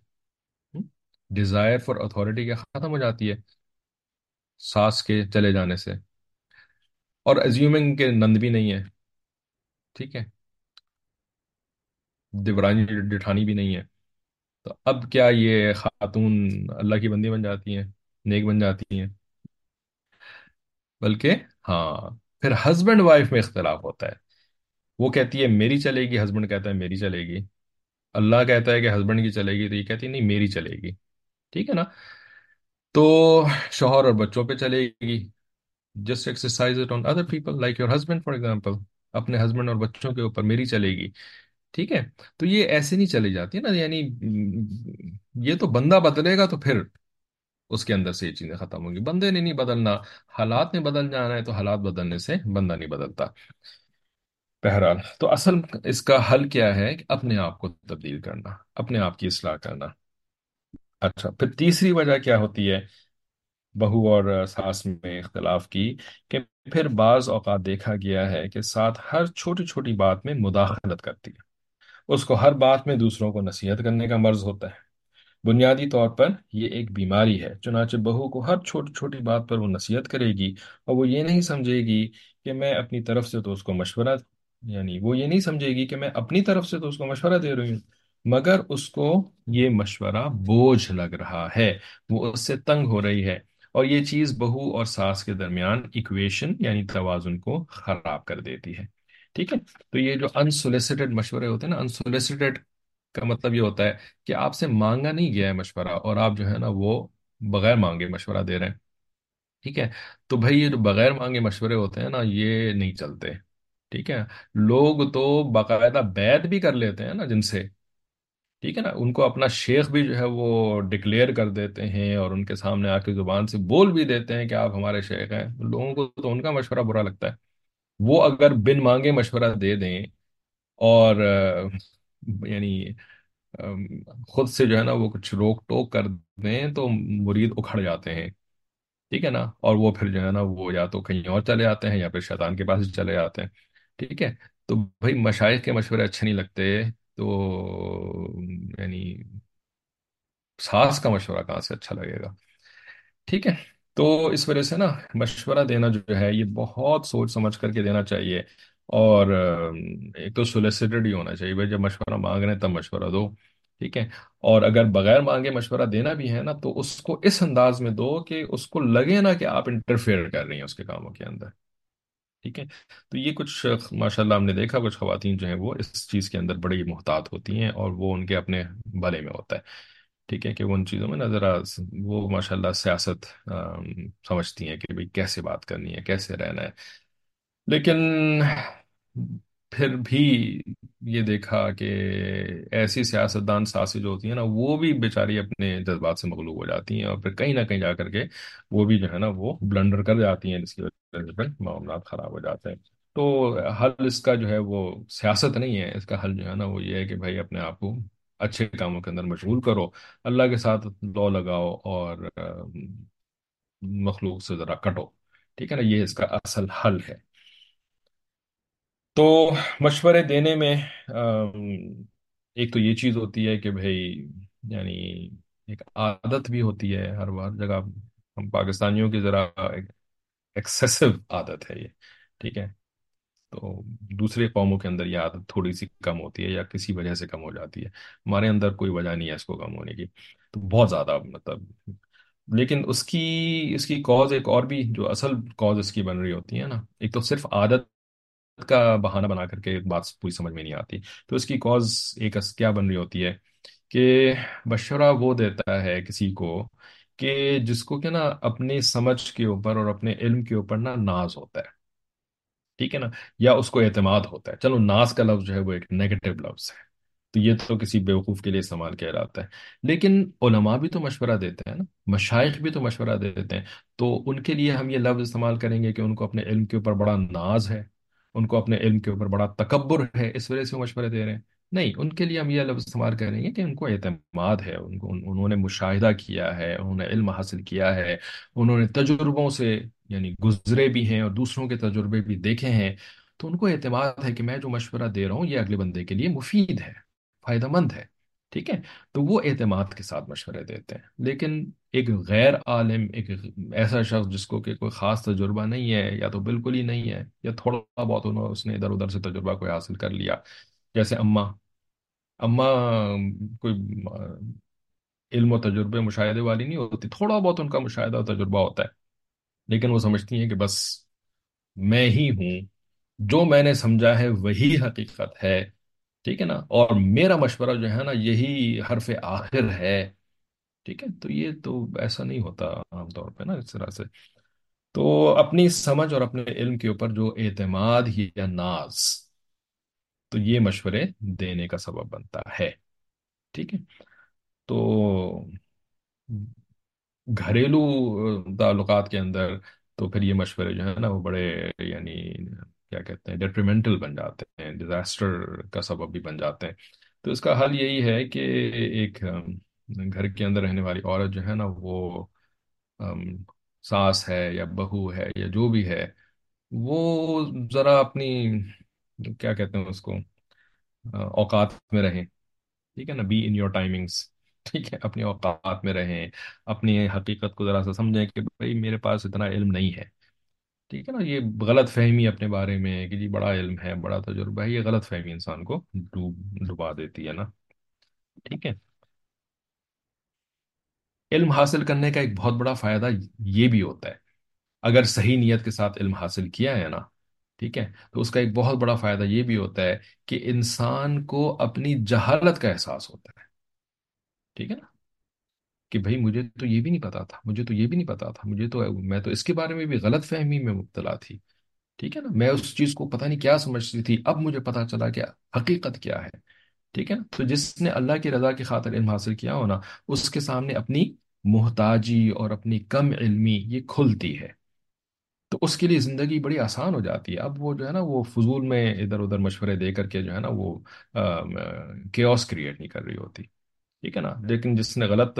ڈیزائر فار اتھارٹی کیا ختم ہو جاتی ہے سانس کے چلے جانے سے۔ اور ایزیومنگ کے نند بھی نہیں ہے، ٹھیک ہے۔ دیورانی جٹھانی بھی نہیں ہے۔ تو اب کیا یہ خاتون اللہ کی بندی بن جاتی ہیں، نیک بن جاتی ہیں؟ بلکہ ہاں پھر ہسبینڈ وائف میں اختلاف ہوتا ہے۔ وہ کہتی ہے میری چلے گی ہسبینڈ کہتا ہے میری چلے گی۔ اللہ کہتا ہے کہ ہسبینڈ کی چلے گی تو یہ کہتی ہے نہیں، میری چلے گی۔ ٹھیک ہے نا؟ تو شوہر اور بچوں پہ چلے گی۔ Just exercise it on other people like your husband for example اپنے ہسبینڈ اور بچوں کے اوپر میری چلے گی۔ ٹھیک ہے؟ تو یہ ایسے نہیں چلی جاتی نا یعنی یہ تو بندہ بدلے گا تو پھر اس کے اندر سے یہ چیزیں ختم ہوں گی۔ بندے نے نہیں بدلنا۔ حالات نے بدل جانا ہے تو حالات بدلنے سے بندہ نہیں بدلتا۔ بہرحال، تو اصل اس کا حل کیا ہے کہ اپنے آپ کو تبدیل کرنا، اپنے آپ کی اصلاح کرنا۔ اچھا پھر تیسری وجہ کیا ہوتی ہے؟ بہو اور ساس میں اختلاف کی کہ پھر بعض اوقات دیکھا گیا ہے کہ ساتھ ہر چھوٹی چھوٹی بات میں مداخلت کرتی ہے۔ اس کو ہر بات میں دوسروں کو نصیحت کرنے کا مرض ہوتا ہے۔ بنیادی طور پر یہ ایک بیماری ہے، چنانچہ بہو کو ہر چھوٹی چھوٹی بات پر وہ نصیحت کرے گی اور وہ یہ نہیں سمجھے گی کہ میں اپنی طرف سے تو اس کو مشورہ یعنی وہ یہ نہیں سمجھے گی کہ میں اپنی طرف سے تو اس کو مشورہ دے رہی ہوں، مگر اس کو یہ مشورہ بوجھ لگ رہا ہے، وہ اس سے تنگ ہو رہی ہے اور یہ چیز بہو اور ساس کے درمیان ایکویشن یعنی توازن کو خراب کر دیتی ہے۔ ٹھیک ہے؟ تو یہ جو انسولیسیٹڈ مشورے ہوتے ہیں نا انسولیسیٹڈ کا مطلب یہ ہوتا ہے کہ آپ سے مانگا نہیں گیا ہے مشورہ اور آپ جو ہے نا وہ بغیر مانگے مشورہ دے رہے ہیں۔ ٹھیک ہے؟ تو بھائی یہ جو بغیر مانگے مشورے ہوتے ہیں نا یہ نہیں چلتے۔ ٹھیک ہے؟ لوگ تو باقاعدہ بیعت بھی کر لیتے ہیں نا جن سے۔ ٹھیک ہے نا؟ ان کو اپنا شیخ بھی جو ہے وہ ڈکلیئر کر دیتے ہیں اور ان کے سامنے آ کے زبان سے بول بھی دیتے ہیں کہ آپ ہمارے شیخ ہیں۔ لوگوں کو تو ان کا مشورہ برا لگتا ہے۔ وہ اگر بن مانگے مشورہ دے دیں اور یعنی خود سے جو ہے نا وہ کچھ روک ٹوک کر دیں تو مرید اکھڑ جاتے ہیں، ٹھیک ہے نا؟ اور وہ پھر جو ہے نا وہ یا تو کہیں اور چلے جاتے ہیں یا پھر شیطان کے پاس چلے جاتے ہیں، ٹھیک ہے؟ تو بھائی مشائق کے مشورے اچھے نہیں لگتے، تو یعنی ساس کا مشورہ کہاں سے اچھا لگے گا؟ ٹھیک ہے؟ تو اس وجہ سے نا مشورہ دینا جو ہے یہ بہت سوچ سمجھ کر کے دینا چاہیے۔ اور ایک تو سولیسیٹڈ ہی ہونا چاہیے بھائی، جب مشورہ مانگ رہے ہیں تب مشورہ دو، ٹھیک ہے؟ اور اگر بغیر مانگے مشورہ دینا بھی ہے نا، تو اس کو اس انداز میں دو کہ اس کو لگے نا کہ آپ انٹرفیئر کر رہی ہیں اس کے کاموں کے اندر، ٹھیک ہے؟ تو یہ کچھ ماشاء اللہ ہم نے دیکھا، کچھ خواتین جو ہیں وہ اس چیز کے اندر بڑی محتاط ہوتی ہیں اور وہ ان کے اپنے بھلے میں ہوتا ہے، ٹھیک ہے؟ کہ وہ ان چیزوں میں نظر وہ ماشاء اللہ سیاست سمجھتی ہیں کہ بھائی کیسے بات کرنی ہے، کیسے رہنا ہے لیکن پھر بھی یہ دیکھا کہ ایسی سیاستدان ساسی جو ہوتی ہیں نا، وہ بھی بیچاری اپنے جذبات سے مغلوب ہو جاتی ہیں اور پھر کہیں نہ کہیں جا کر کے وہ بھی جو ہے نا، وہ بلنڈر کر جاتی ہیں، جس کی وجہ سے پھر معاملات خراب ہو جاتے ہیں۔ تو حل اس کا جو ہے وہ سیاست نہیں ہے۔ اس کا حل جو ہے نا، وہ یہ ہے کہ بھائی اپنے آپ کو اچھے کاموں کے اندر مشغول کرو، اللہ کے ساتھ لو لگاؤ اور مخلوق سے ذرا کٹو۔ ٹھیک ہے نا، یہ اس کا اصل حل ہے۔ تو مشورے دینے میں ایک تو یہ چیز ہوتی ہے کہ بھائی یعنی ایک عادت بھی ہوتی ہے ہر بار جگہ ہم پاکستانیوں کی ذرا ایکسیسو عادت ہے یہ، ٹھیک ہے؟ تو دوسرے قوموں کے اندر یہ عادت تھوڑی سی کم ہوتی ہے یا کسی وجہ سے کم ہو جاتی ہے، ہمارے اندر کوئی وجہ نہیں ہے اس کو کم ہونے کی، تو بہت زیادہ مطلب لیکن اس کی اس کی کاز ایک اور بھی، جو اصل کاز اس کی بن رہی ہوتی ہے نا، ایک تو صرف عادت کا بہانہ بنا کر کے بات پوری سمجھ میں نہیں آتی۔ تو اس کی کاز ایک کیا بن رہی ہوتی ہے کہ مشورہ وہ دیتا ہے کسی کو کہ جس کو کہ نا اپنی سمجھ کے اوپر اور اپنے علم کے اوپر نا ناز ہوتا ہے۔ ٹھیک ہے نا؟ یا اس کو اعتماد ہوتا ہے۔ چلو ناز کا لفظ جو ہے وہ ایک نیگیٹو لفظ ہے۔ تو یہ تو کسی بیوقوف کے لیے استعمال کیا جاتا ہے۔ لیکن علماء بھی تو مشورہ دیتے ہیں نا، مشائخ بھی تو مشورہ دیتے ہیں۔ تو ان کے لیے ہم یہ لفظ استعمال کریں گے کہ ان کو اپنے علم کے اوپر بڑا ناز ہے۔ ان کو اپنے علم کے اوپر بڑا تکبر ہے، اس وجہ سے وہ مشورے دے رہے ہیں۔ نہیں، ان کے لیے ہم یہ لفظ استعمال کر رہے ہیں کہ ان کو اعتماد ہے، ان کو، انہوں نے مشاہدہ کیا ہے، انہوں نے علم حاصل کیا ہے، انہوں نے تجربوں سے یعنی گزرے بھی ہیں اور دوسروں کے تجربے بھی دیکھے ہیں۔ تو ان کو اعتماد ہے کہ میں جو مشورہ دے رہا ہوں، یہ اگلے بندے کے لیے مفید ہے، فائدہ مند ہے۔ ٹھیک ہے؟ تو وہ اعتماد کے ساتھ مشورے دیتے ہیں۔ لیکن ایک غیر عالم، ایک ایسا شخص جس کو کہ کوئی خاص تجربہ نہیں ہے، یا تو بالکل ہی نہیں ہے، یا تھوڑا بہت انہوں اس نے ادھر ادھر سے تجربہ کوئی حاصل کر لیا۔ جیسے اماں اماں کوئی علم و تجربے مشاہدے والی نہیں ہوتی، تھوڑا بہت ان کا مشاہدہ و تجربہ ہوتا ہے۔ لیکن وہ سمجھتی ہیں کہ بس میں ہی ہوں، جو میں نے سمجھا ہے وہی حقیقت ہے۔ ٹھیک ہے نا؟ اور میرا مشورہ جو ہے نا، یہی حرف آخر ہے۔ ٹھیک ہے؟ تو یہ تو ایسا نہیں ہوتا عام طور پہ نا، اس طرح سے۔ تو اپنی سمجھ اور اپنے علم کے اوپر جو اعتماد ہی یا ناز، تو یہ مشورے دینے کا سبب بنتا ہے۔ ٹھیک ہے؟ تو گھریلو تعلقات کے اندر تو پھر یہ مشورے جو ہے نا، وہ بڑے یعنی کیا کہتے ہیں ڈیٹریمنٹل بن جاتے ہیں ڈیزاسٹر کا سبب بھی بن جاتے ہیں۔ تو اس کا حل یہی ہے کہ ایک گھر کے اندر رہنے والی عورت جو ہے نا، وہ ساس ہے یا بہو ہے یا جو بھی ہے، وہ ذرا اپنی، کیا کہتے ہیں اس کو اوقات میں رہیں۔ ٹھیک ہے نا بی ان یور ٹائمنگس ٹھیک ہے، اپنی اوقات میں رہیں، اپنی حقیقت کو ذرا سا سمجھیں کہ بھائی میرے پاس اتنا علم نہیں ہے۔ ٹھیک ہے نا، یہ غلط فہمی اپنے بارے میں کہ جی بڑا علم ہے، بڑا تجربہ ہے، یہ غلط فہمی انسان کو ڈوب ڈبا دیتی ہے نا۔ ٹھیک ہے۔ علم حاصل کرنے کا ایک بہت بڑا فائدہ یہ بھی ہوتا ہے۔ اگر صحیح نیت کے ساتھ علم حاصل کیا ہے نا، ٹھیک ہے، تو اس کا ایک بہت بڑا فائدہ یہ بھی ہوتا ہے کہ انسان کو اپنی جہالت کا احساس ہوتا ہے۔ ٹھیک ہے نا۔ کہ بھائی مجھے تو یہ بھی نہیں پتا تھا، مجھے تو یہ بھی نہیں پتا تھا، مجھے تو میں تو اس کے بارے میں بھی غلط فہمی میں مبتلا تھی، ٹھیک ہے نا؟ میں اس چیز کو پتہ نہیں کیا سمجھتی تھی، اب مجھے پتا چلا کہ حقیقت کیا ہے، ٹھیک ہے نا؟ تو جس نے اللہ کی رضا کی خاطر علم حاصل کیا ہونا، اس کے سامنے اپنی محتاجی اور اپنی کم علمی یہ کھلتی ہے۔ تو اس کے لیے زندگی بڑی آسان ہو جاتی ہے۔ اب وہ جو ہے نا، وہ فضول میں ادھر ادھر مشورے دے کر کے جو ہے نا، وہ کیوس کریٹ نہیں کر رہی ہوتی۔ ٹھیک ہے نا لیکن جس نے غلط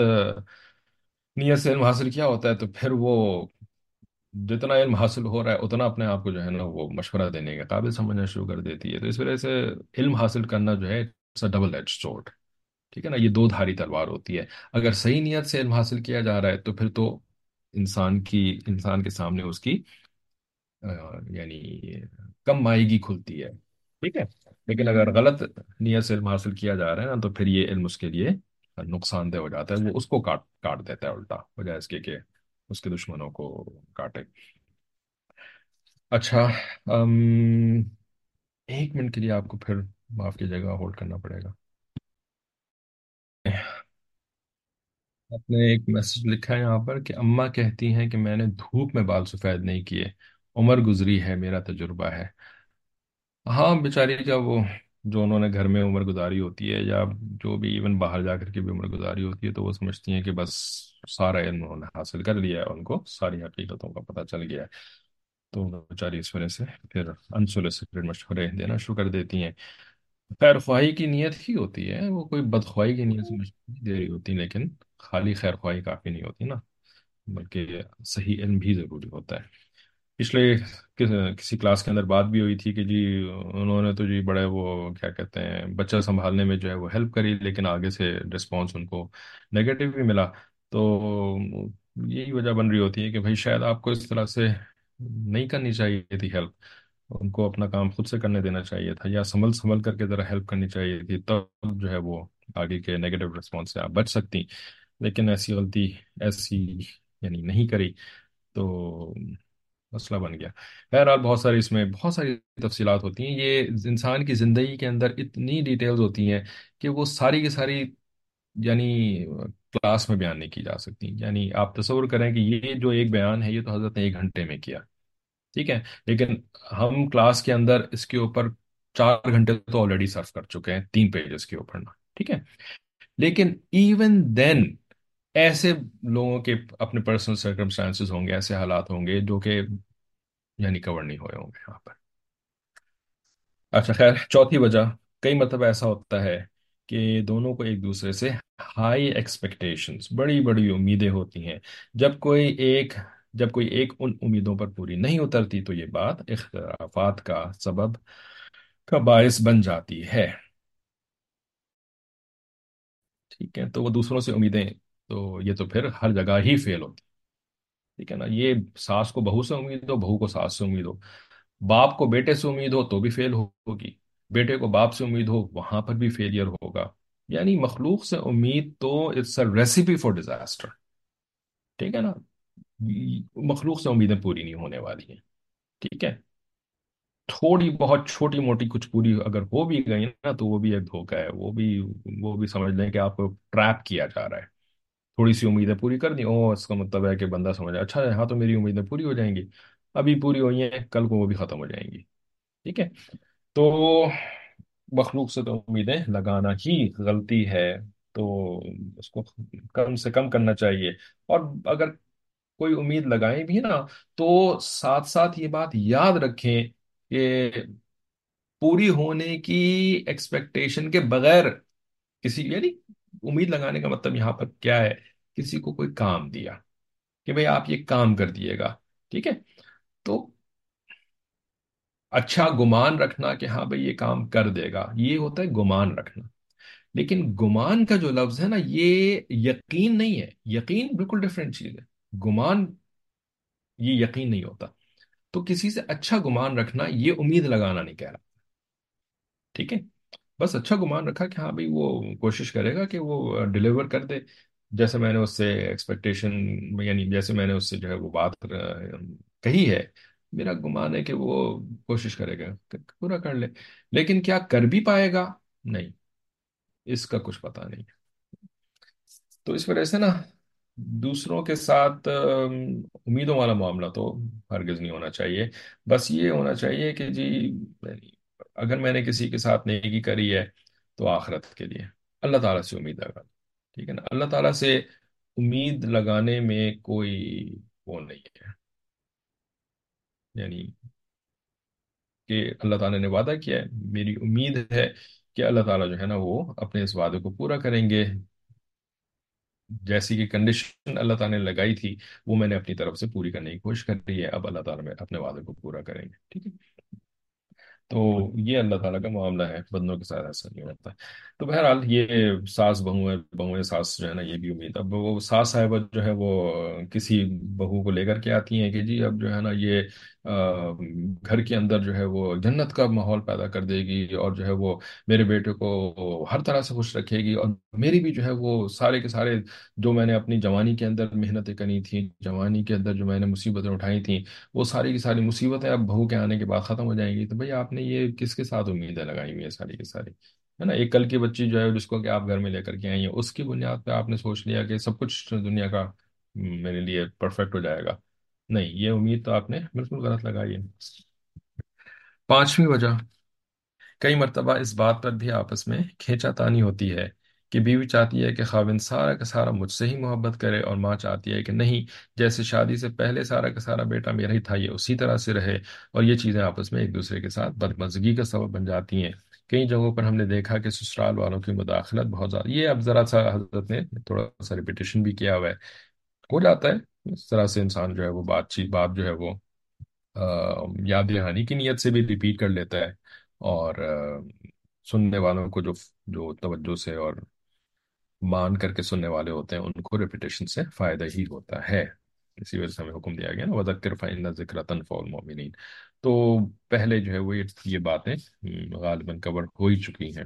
نیت سے علم حاصل کیا ہوتا ہے تو پھر وہ جتنا علم حاصل ہو رہا ہے اتنا اپنے آپ کو جو ہے نا وہ مشورہ دینے کے قابل سمجھنا شروع کر دیتی ہے تو اس وجہ سے علم حاصل کرنا جو ہے ڈبل ایج سورڈ ٹھیک ہے نا یہ دو دھاری تلوار ہوتی ہے اگر صحیح نیت سے علم حاصل کیا جا رہا ہے تو پھر تو انسان کی انسان کے سامنے اس کی یعنی کم مائیگی کھلتی ہے ٹھیک ہے لیکن اگر غلط نیت سے علم حاصل کیا جا رہا ہے نا، تو پھر یہ علم اس کے لیے نقصان دہ ہو جاتا ہے۔ وہ اس کو کاٹ کاٹ دیتا ہے الٹا، بجائے اس کے کہ اس کے دشمنوں کو کاٹے۔ اچھا ایک منٹ کے لیے آپ کو پھر معاف کی جگہ ہولڈ کرنا پڑے گا۔ آپ نے ایک میسج لکھا ہے یہاں پر کہ اماں کہتی ہیں کہ میں نے دھوپ میں بال سفید نہیں کیے، عمر گزری ہے، میرا تجربہ ہے۔ ہاں بیچاری کا وہ جو انہوں نے گھر میں عمر گزاری ہوتی ہے یا جو بھی ایون باہر جا کر کے بھی عمر گزاری ہوتی ہے، تو وہ سمجھتی ہیں کہ بس سارا علم انہوں نے حاصل کر لیا ہے، ان کو ساری حقیقتوں کا پتہ چل گیا ہے۔ تو بیچاری اس وجہ سے پھر انسولیسیٹڈ مشورے دینا شروع کر دیتی ہیں۔ خیر خواہی کی نیت ہی ہوتی ہے، وہ کوئی بدخواہی کی نیت سے مشورے دے رہی ہوتی، لیکن خالی خیر خواہی کافی نہیں ہوتی نا، بلکہ صحیح علم بھی ضروری ہوتا ہے۔ پچھلے کسی کلاس کے اندر بات بھی ہوئی تھی کہ جی انہوں نے تو جی بڑے وہ کیا کہتے ہیں، بچہ سنبھالنے میں جو ہے وہ ہیلپ کری لیکن آگے سے رسپانس ان کو نیگیٹو بھی ملا۔ تو یہی وجہ بن رہی ہوتی ہے کہ بھائی شاید آپ کو اس طرح سے نہیں کرنی چاہیے تھی ہیلپ ان کو اپنا کام خود سے کرنے دینا چاہیے تھا یا سنبھل سنبھل کر کے ذرا ہیلپ کرنی چاہیے تھی تب جو ہے وہ آگے کے نیگیٹو رسپانس سے آپ بچ سکتی لیکن ایسی غلطی ایسی یعنی نہیں کری۔ تو مسئلہ بن گیا۔ بہرحال بہت ساری اس میں بہت ساری تفصیلات ہوتی ہیں۔ یہ انسان کی زندگی کے اندر اتنی ڈیٹیلز ہوتی ہیں کہ وہ ساری کی ساری یعنی کلاس میں بیان نہیں کی جا سکتی۔ یعنی آپ تصور کریں کہ یہ جو ایک بیان ہے، یہ تو حضرت نے ایک گھنٹے میں کیا۔ ٹھیک ہے؟ لیکن ہم کلاس کے اندر اس کے اوپر چار گھنٹے تو آلریڈی صرف کر چکے ہیں، تین پیجز کے اوپر نا۔ ٹھیک ہے؟ لیکن ایون دین ایسے لوگوں کے اپنے پرسنل سرکمسٹانسز ہوں گے، ایسے حالات ہوں گے جو کہ یعنی کور نہیں ہوئے ہوں گے یہاں پر۔ اچھا خیر، چوتھی وجہ، کئی مرتبہ ایسا ہوتا ہے کہ دونوں کو ایک دوسرے سے ہائی ایکسپیکٹیشنز بڑی بڑی امیدیں ہوتی ہیں۔ جب کوئی ایک، جب کوئی ایک ان امیدوں پر پوری نہیں اترتی تو یہ بات اختلافات کا سبب، کا باعث بن جاتی ہے۔ ٹھیک ہے، تو وہ دوسروں سے امیدیں تو یہ تو پھر ہر جگہ ہی فیل ہوتی ٹھیک ہے نا، یہ ساس کو بہو سے امید ہو، بہو کو ساس سے امید ہو۔ باپ کو بیٹے سے امید ہو تو بھی فیل ہوگی۔ بیٹے کو باپ سے امید ہو، وہاں پر بھی فیلئر ہوگا۔ یعنی مخلوق سے امید تو it's a recipe for disaster ٹھیک ہے نا؟ مخلوق سے امیدیں پوری نہیں ہونے والی ہیں۔ ٹھیک ہے؟ تھوڑی بہت چھوٹی موٹی کچھ پوری اگر ہو بھی گئی نا تو وہ بھی ایک دھوکہ ہے۔ وہ بھی وہ بھی سمجھ لیں کہ آپ کو ٹریپ کیا جا رہا ہے۔ تھوڑی سی امیدیں پوری کر دی او اس کا مطلب ہے کہ بندہ سمجھ اچھا ہاں تو میری امیدیں پوری ہو جائیں گی ابھی پوری ہوئی ہیں کل کو وہ بھی ختم ہو جائیں گی ٹھیک ہے تو مخلوق سے تو امیدیں لگانا ہی غلطی ہے تو اس کو کم سے کم کرنا چاہیے اور اگر کوئی امید لگائیں بھی نا تو ساتھ ساتھ یہ بات یاد رکھیں کہ پوری ہونے کی ایکسپیکٹیشن کے بغیر کسی یعنی امید لگانے کا مطلب یہاں پر کیا ہے؟ کسی کو کوئی کام دیا کہ بھئی آپ یہ کام کر دیے گا، ٹھیک ہے؟ تو اچھا گمان رکھنا کہ ہاں بھئی یہ کام کر دے گا، یہ ہوتا ہے گمان رکھنا۔ لیکن گمان کا جو لفظ ہے نا، یہ یقین نہیں ہے۔ یقین بالکل ڈفرینٹ چیز ہے۔ گمان، یہ یقین نہیں ہوتا۔ تو کسی سے اچھا گمان رکھنا، یہ امید لگانا نہیں کہہ رہا۔ ٹھیک ہے؟ بس اچھا گمان رکھا کہ ہاں بھئی وہ کوشش کرے گا کہ وہ ڈیلیور کر دے۔ جیسے میں نے اس سے ایکسپیکٹیشن یعنی جیسے میں نے اس سے جو ہے وہ بات کہی ہے، میرا گمان ہے کہ وہ کوشش کرے گا پورا کر لے۔ لیکن کیا کر بھی پائے گا؟ نہیں، اس کا کچھ پتا نہیں۔ تو اس وجہ سے نا، دوسروں کے ساتھ امیدوں والا معاملہ تو ہرگز نہیں ہونا چاہیے۔ بس یہ ہونا چاہیے کہ جی یعنی اگر میں نے کسی کے ساتھ نیکی کری ہے تو آخرت کے لیے۔ اللہ تعالیٰ سے امید لگا۔ ٹھیک ہے نا؟ اللہ تعالیٰ سے امید لگانے میں کوئی وہ نہیں ہے۔ یعنی کہ اللہ تعالیٰ نے وعدہ کیا ہے۔ میری امید ہے کہ اللہ تعالیٰ جو ہے نا وہ اپنے اس وعدے کو پورا کریں گے۔ جیسی کہ کنڈیشن اللہ تعالیٰ نے لگائی تھی، وہ میں نے اپنی طرف سے پوری کرنے کی کوشش کر رہی ہے۔ اب اللہ تعالیٰ میں اپنے وعدے کو پورا کریں گے۔ ٹھیک ہے؟ تو یہ اللہ تعالیٰ کا معاملہ ہے، بندوں کے ساتھ ایسا نہیں ہوتا۔ تو بہرحال یہ ساس بہو ہے بہو ساس جو ہے نا، یہ بھی امید۔ اب وہ ساس صاحبہ جو ہے وہ کسی بہو کو لے کر کے آتی ہیں کہ جی اب جو ہے نا یہ گھر کے اندر جو ہے وہ جنت کا ماحول پیدا کر دے گی اور جو ہے وہ میرے بیٹے کو ہر طرح سے خوش رکھے گی اور میری بھی جو ہے وہ سارے کے سارے جو میں نے اپنی جوانی کے اندر محنتیں کرنی تھیں، جوانی کے اندر جو میں نے مصیبتیں اٹھائی تھیں، وہ ساری کی ساری مصیبتیں اب بہو کے آنے کے بعد ختم ہو جائیں گی۔ تو بھئی آپ نے یہ کس کے ساتھ امیدیں لگائی ہوئی ہیں ساری کی ساری؟ ہے نا، ایک کل کی بچی جو ہے جس کو کہ آپ گھر میں لے کر کے آئی ہیں، اس کی بنیاد پہ آپ نے سوچ لیا کہ سب کچھ دنیا کا میرے لیے پرفیکٹ ہو جائے گا۔ نہیں، یہ امید تو آپ نے بالکل غلط لگائی ہے۔ پانچویں وجہ، کئی مرتبہ اس بات پر بھی آپس میں کھینچا تانی ہوتی ہے کہ بیوی چاہتی ہے کہ خاوند سارا کا سارا مجھ سے ہی محبت کرے اور ماں چاہتی ہے کہ نہیں، جیسے شادی سے پہلے سارا کا سارا بیٹا میرا ہی تھا، یہ اسی طرح سے رہے اور یہ چیزیں آپس میں ایک دوسرے کے ساتھ بدمزگی کا سبب بن جاتی ہیں۔ کئی جگہوں پر ہم نے دیکھا کہ سسرال والوں کی مداخلت بہت زیادہ، یہ اب ذرا سا حضرت نے تھوڑا سا ریپیٹیشن بھی کیا ہوا ہے۔ ہو جاتا ہے۔ اس طرح سے انسان جو ہے وہ بات چیت بات جو ہے وہ آ، یاد دہانی کی نیت سے بھی ریپیٹ کر لیتا ہے اور آ، سننے والوں کو جو جو توجہ سے اور مان کر کے سننے والے ہوتے ہیں ان کو ریپیٹیشن سے فائدہ ہی ہوتا ہے۔ اسی وجہ سے ہمیں حکم دیا گیا نا وَذَكِّرْ فَإِنَّ الذِّكْرَ تَنفَعُ الْمُؤْمِنِينَ تو پہلے جو ہے وہ یہ باتیں غالباً کور ہو ہی چکی ہیں۔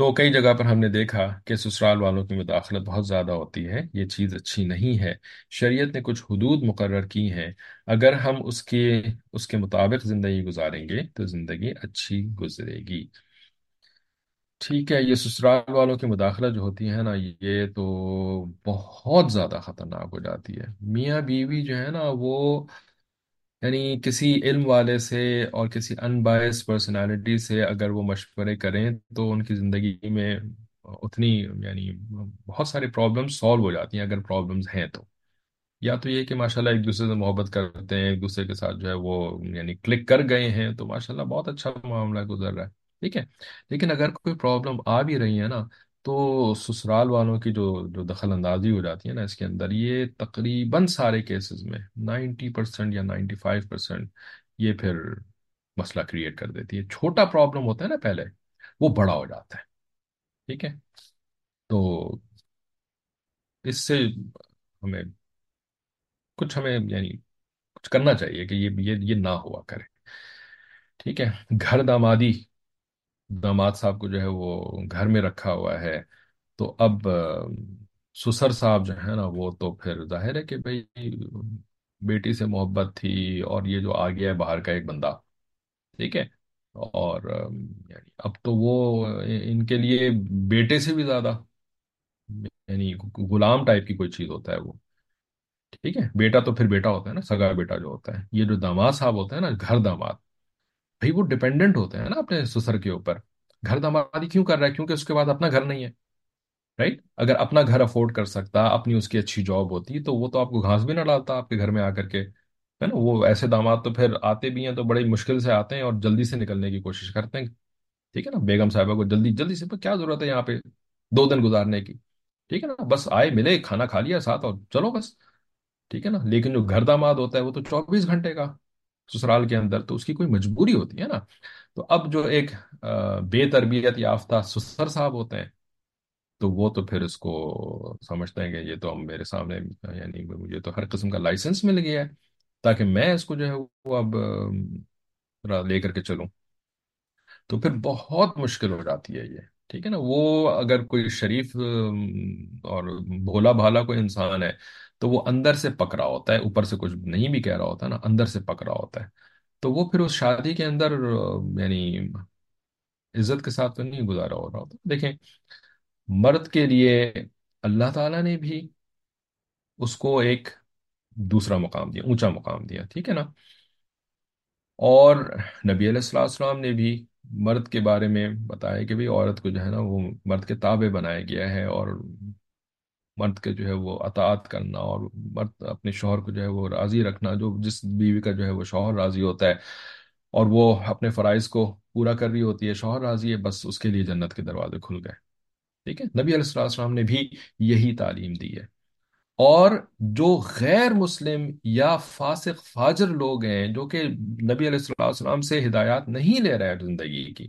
تو کئی جگہ پر ہم نے دیکھا کہ سسرال والوں کی مداخلت بہت زیادہ ہوتی ہے، یہ چیز اچھی نہیں ہے۔ شریعت نے کچھ حدود مقرر کی ہیں۔ اگر ہم اس کے اس کے مطابق زندگی گزاریں گے تو زندگی اچھی گزرے گی۔ ٹھیک ہے، یہ سسرال والوں کی مداخلت جو ہوتی ہے نا، یہ تو بہت زیادہ خطرناک ہو جاتی ہے۔ میاں بیوی جو ہے نا، وہ یعنی کسی علم والے سے اور کسی ان بائس پرسنالٹی سے اگر وہ مشورے کریں تو ان کی زندگی میں اتنی یعنی بہت ساری پرابلمس سالو ہو جاتی ہیں اگر پرابلمس ہیں تو۔ یا تو یہ کہ ماشاءاللہ ایک دوسرے سے محبت کرتے ہیں، ایک دوسرے کے ساتھ جو ہے وہ یعنی کلک کر گئے ہیں تو ماشاءاللہ بہت اچھا معاملہ گزر رہا ہے۔ ٹھیک ہے؟ لیکن اگر کوئی پرابلم آ بھی رہی ہے نا تو سسرال والوں کی جو جو دخل اندازی ہو جاتی ہے نا اس کے اندر، یہ تقریباً سارے کیسز میں نائنٹی پرسینٹ یا نائنٹی فائیو پرسینٹ یہ پھر مسئلہ کریٹ کر دیتی ہے۔ چھوٹا پرابلم ہوتا ہے نا پہلے، وہ بڑا ہو جاتا ہے۔ ٹھیک ہے؟ تو اس سے ہمیں کچھ ہمیں یعنی کچھ کرنا چاہیے کہ یہ یہ یہ نہ ہوا کرے۔ ٹھیک ہے؟ گھر دامادی داماد صاحب کو جو ہے وہ گھر میں رکھا ہوا ہے۔ تو اب سسر صاحب جو ہے نا، وہ تو پھر ظاہر ہے کہ بھئی بیٹی سے محبت تھی اور یہ جو آ گیا ہے باہر کا ایک بندہ، ٹھیک ہے۔ اور یعنی اب تو وہ ان کے لیے بیٹے سے بھی زیادہ یعنی غلام ٹائپ کی کوئی چیز ہوتا ہے وہ، ٹھیک ہے۔ بیٹا تو پھر بیٹا ہوتا ہے نا، سگا بیٹا جو ہوتا ہے، یہ جو داماد صاحب ہوتا ہے نا، گھر داماد بھائی وہ ڈیپینڈنٹ ہوتے ہیں نا اپنے سسر کے اوپر۔ گھر دامادی کیوں کر رہا ہے؟ کیونکہ اس کے بعد اپنا گھر نہیں ہے۔ رائٹ اگر اپنا گھر افورڈ کر سکتا، اپنی اس کی اچھی جاب ہوتی، تو وہ تو آپ کو گھاس بھی نہ ڈالتا آپ کے گھر میں آ کر کے۔ ہے نا؟ وہ ایسے داماد تو پھر آتے بھی ہیں تو بڑی مشکل سے آتے ہیں اور جلدی سے نکلنے کی کوشش کرتے ہیں۔ ٹھیک ہے نا؟ بیگم صاحبہ کو جلدی جلدی سے، کیا ضرورت ہے یہاں پہ دو دن گزارنے کی؟ ٹھیک ہے نا؟ بس آئے، ملے، کھانا کھا لیا، ساتھ اور چلو بس۔ ٹھیک ہے نا؟ لیکن جو گھر داماد ہوتا ہے وہ تو چوبیس گھنٹے کا۔ سسرال کے اندر تو اس کی کوئی مجبوری ہوتی ہے نا۔ تو اب جو ایک بے تربیت یافتہ سسر صاحب ہوتے ہیں، تو وہ تو پھر اس کو سمجھتے ہیں کہ یہ تو ہم میرے سامنے یعنی مجھے تو ہر قسم کا لائسنس مل گیا ہے، تاکہ میں اس کو جو ہے وہ اب لے کر کے چلوں۔ تو پھر بہت مشکل ہو جاتی ہے یہ، ٹھیک ہے نا۔ وہ اگر کوئی شریف اور بھولا بھالا کوئی انسان ہے تو وہ اندر سے پکڑا ہوتا ہے، اوپر سے کچھ نہیں بھی کہہ رہا ہوتا نا، اندر سے پکڑا ہوتا ہے۔ تو وہ پھر اس شادی کے اندر یعنی عزت کے ساتھ تو نہیں گزارا ہو رہا ہوتا۔ دیکھیں، مرد کے لیے اللہ تعالیٰ نے بھی اس کو ایک دوسرا مقام دیا، اونچا مقام دیا، ٹھیک ہے نا؟ اور نبی علیہ السلام السلام نے بھی مرد کے بارے میں بتایا کہ بھئی عورت کو جو ہے نا، وہ مرد کے تابع بنایا گیا ہے اور مرد کے جو ہے وہ اطاعت کرنا اور مرد اپنے شوہر کو جو ہے وہ راضی رکھنا، جو جس بیوی کا جو ہے وہ شوہر راضی ہوتا ہے اور وہ اپنے فرائض کو پورا کر رہی ہوتی ہے، شوہر راضی ہے، بس اس کے لیے جنت کے دروازے کھل گئے۔ ٹھیک ہے؟ نبی علیہ السلام نے بھی یہی تعلیم دی ہے۔ اور جو غیر مسلم یا فاسق فاجر لوگ ہیں، جو کہ نبی علیہ الصلوۃ والسلام سے ہدایات نہیں لے رہے ہیں زندگی کی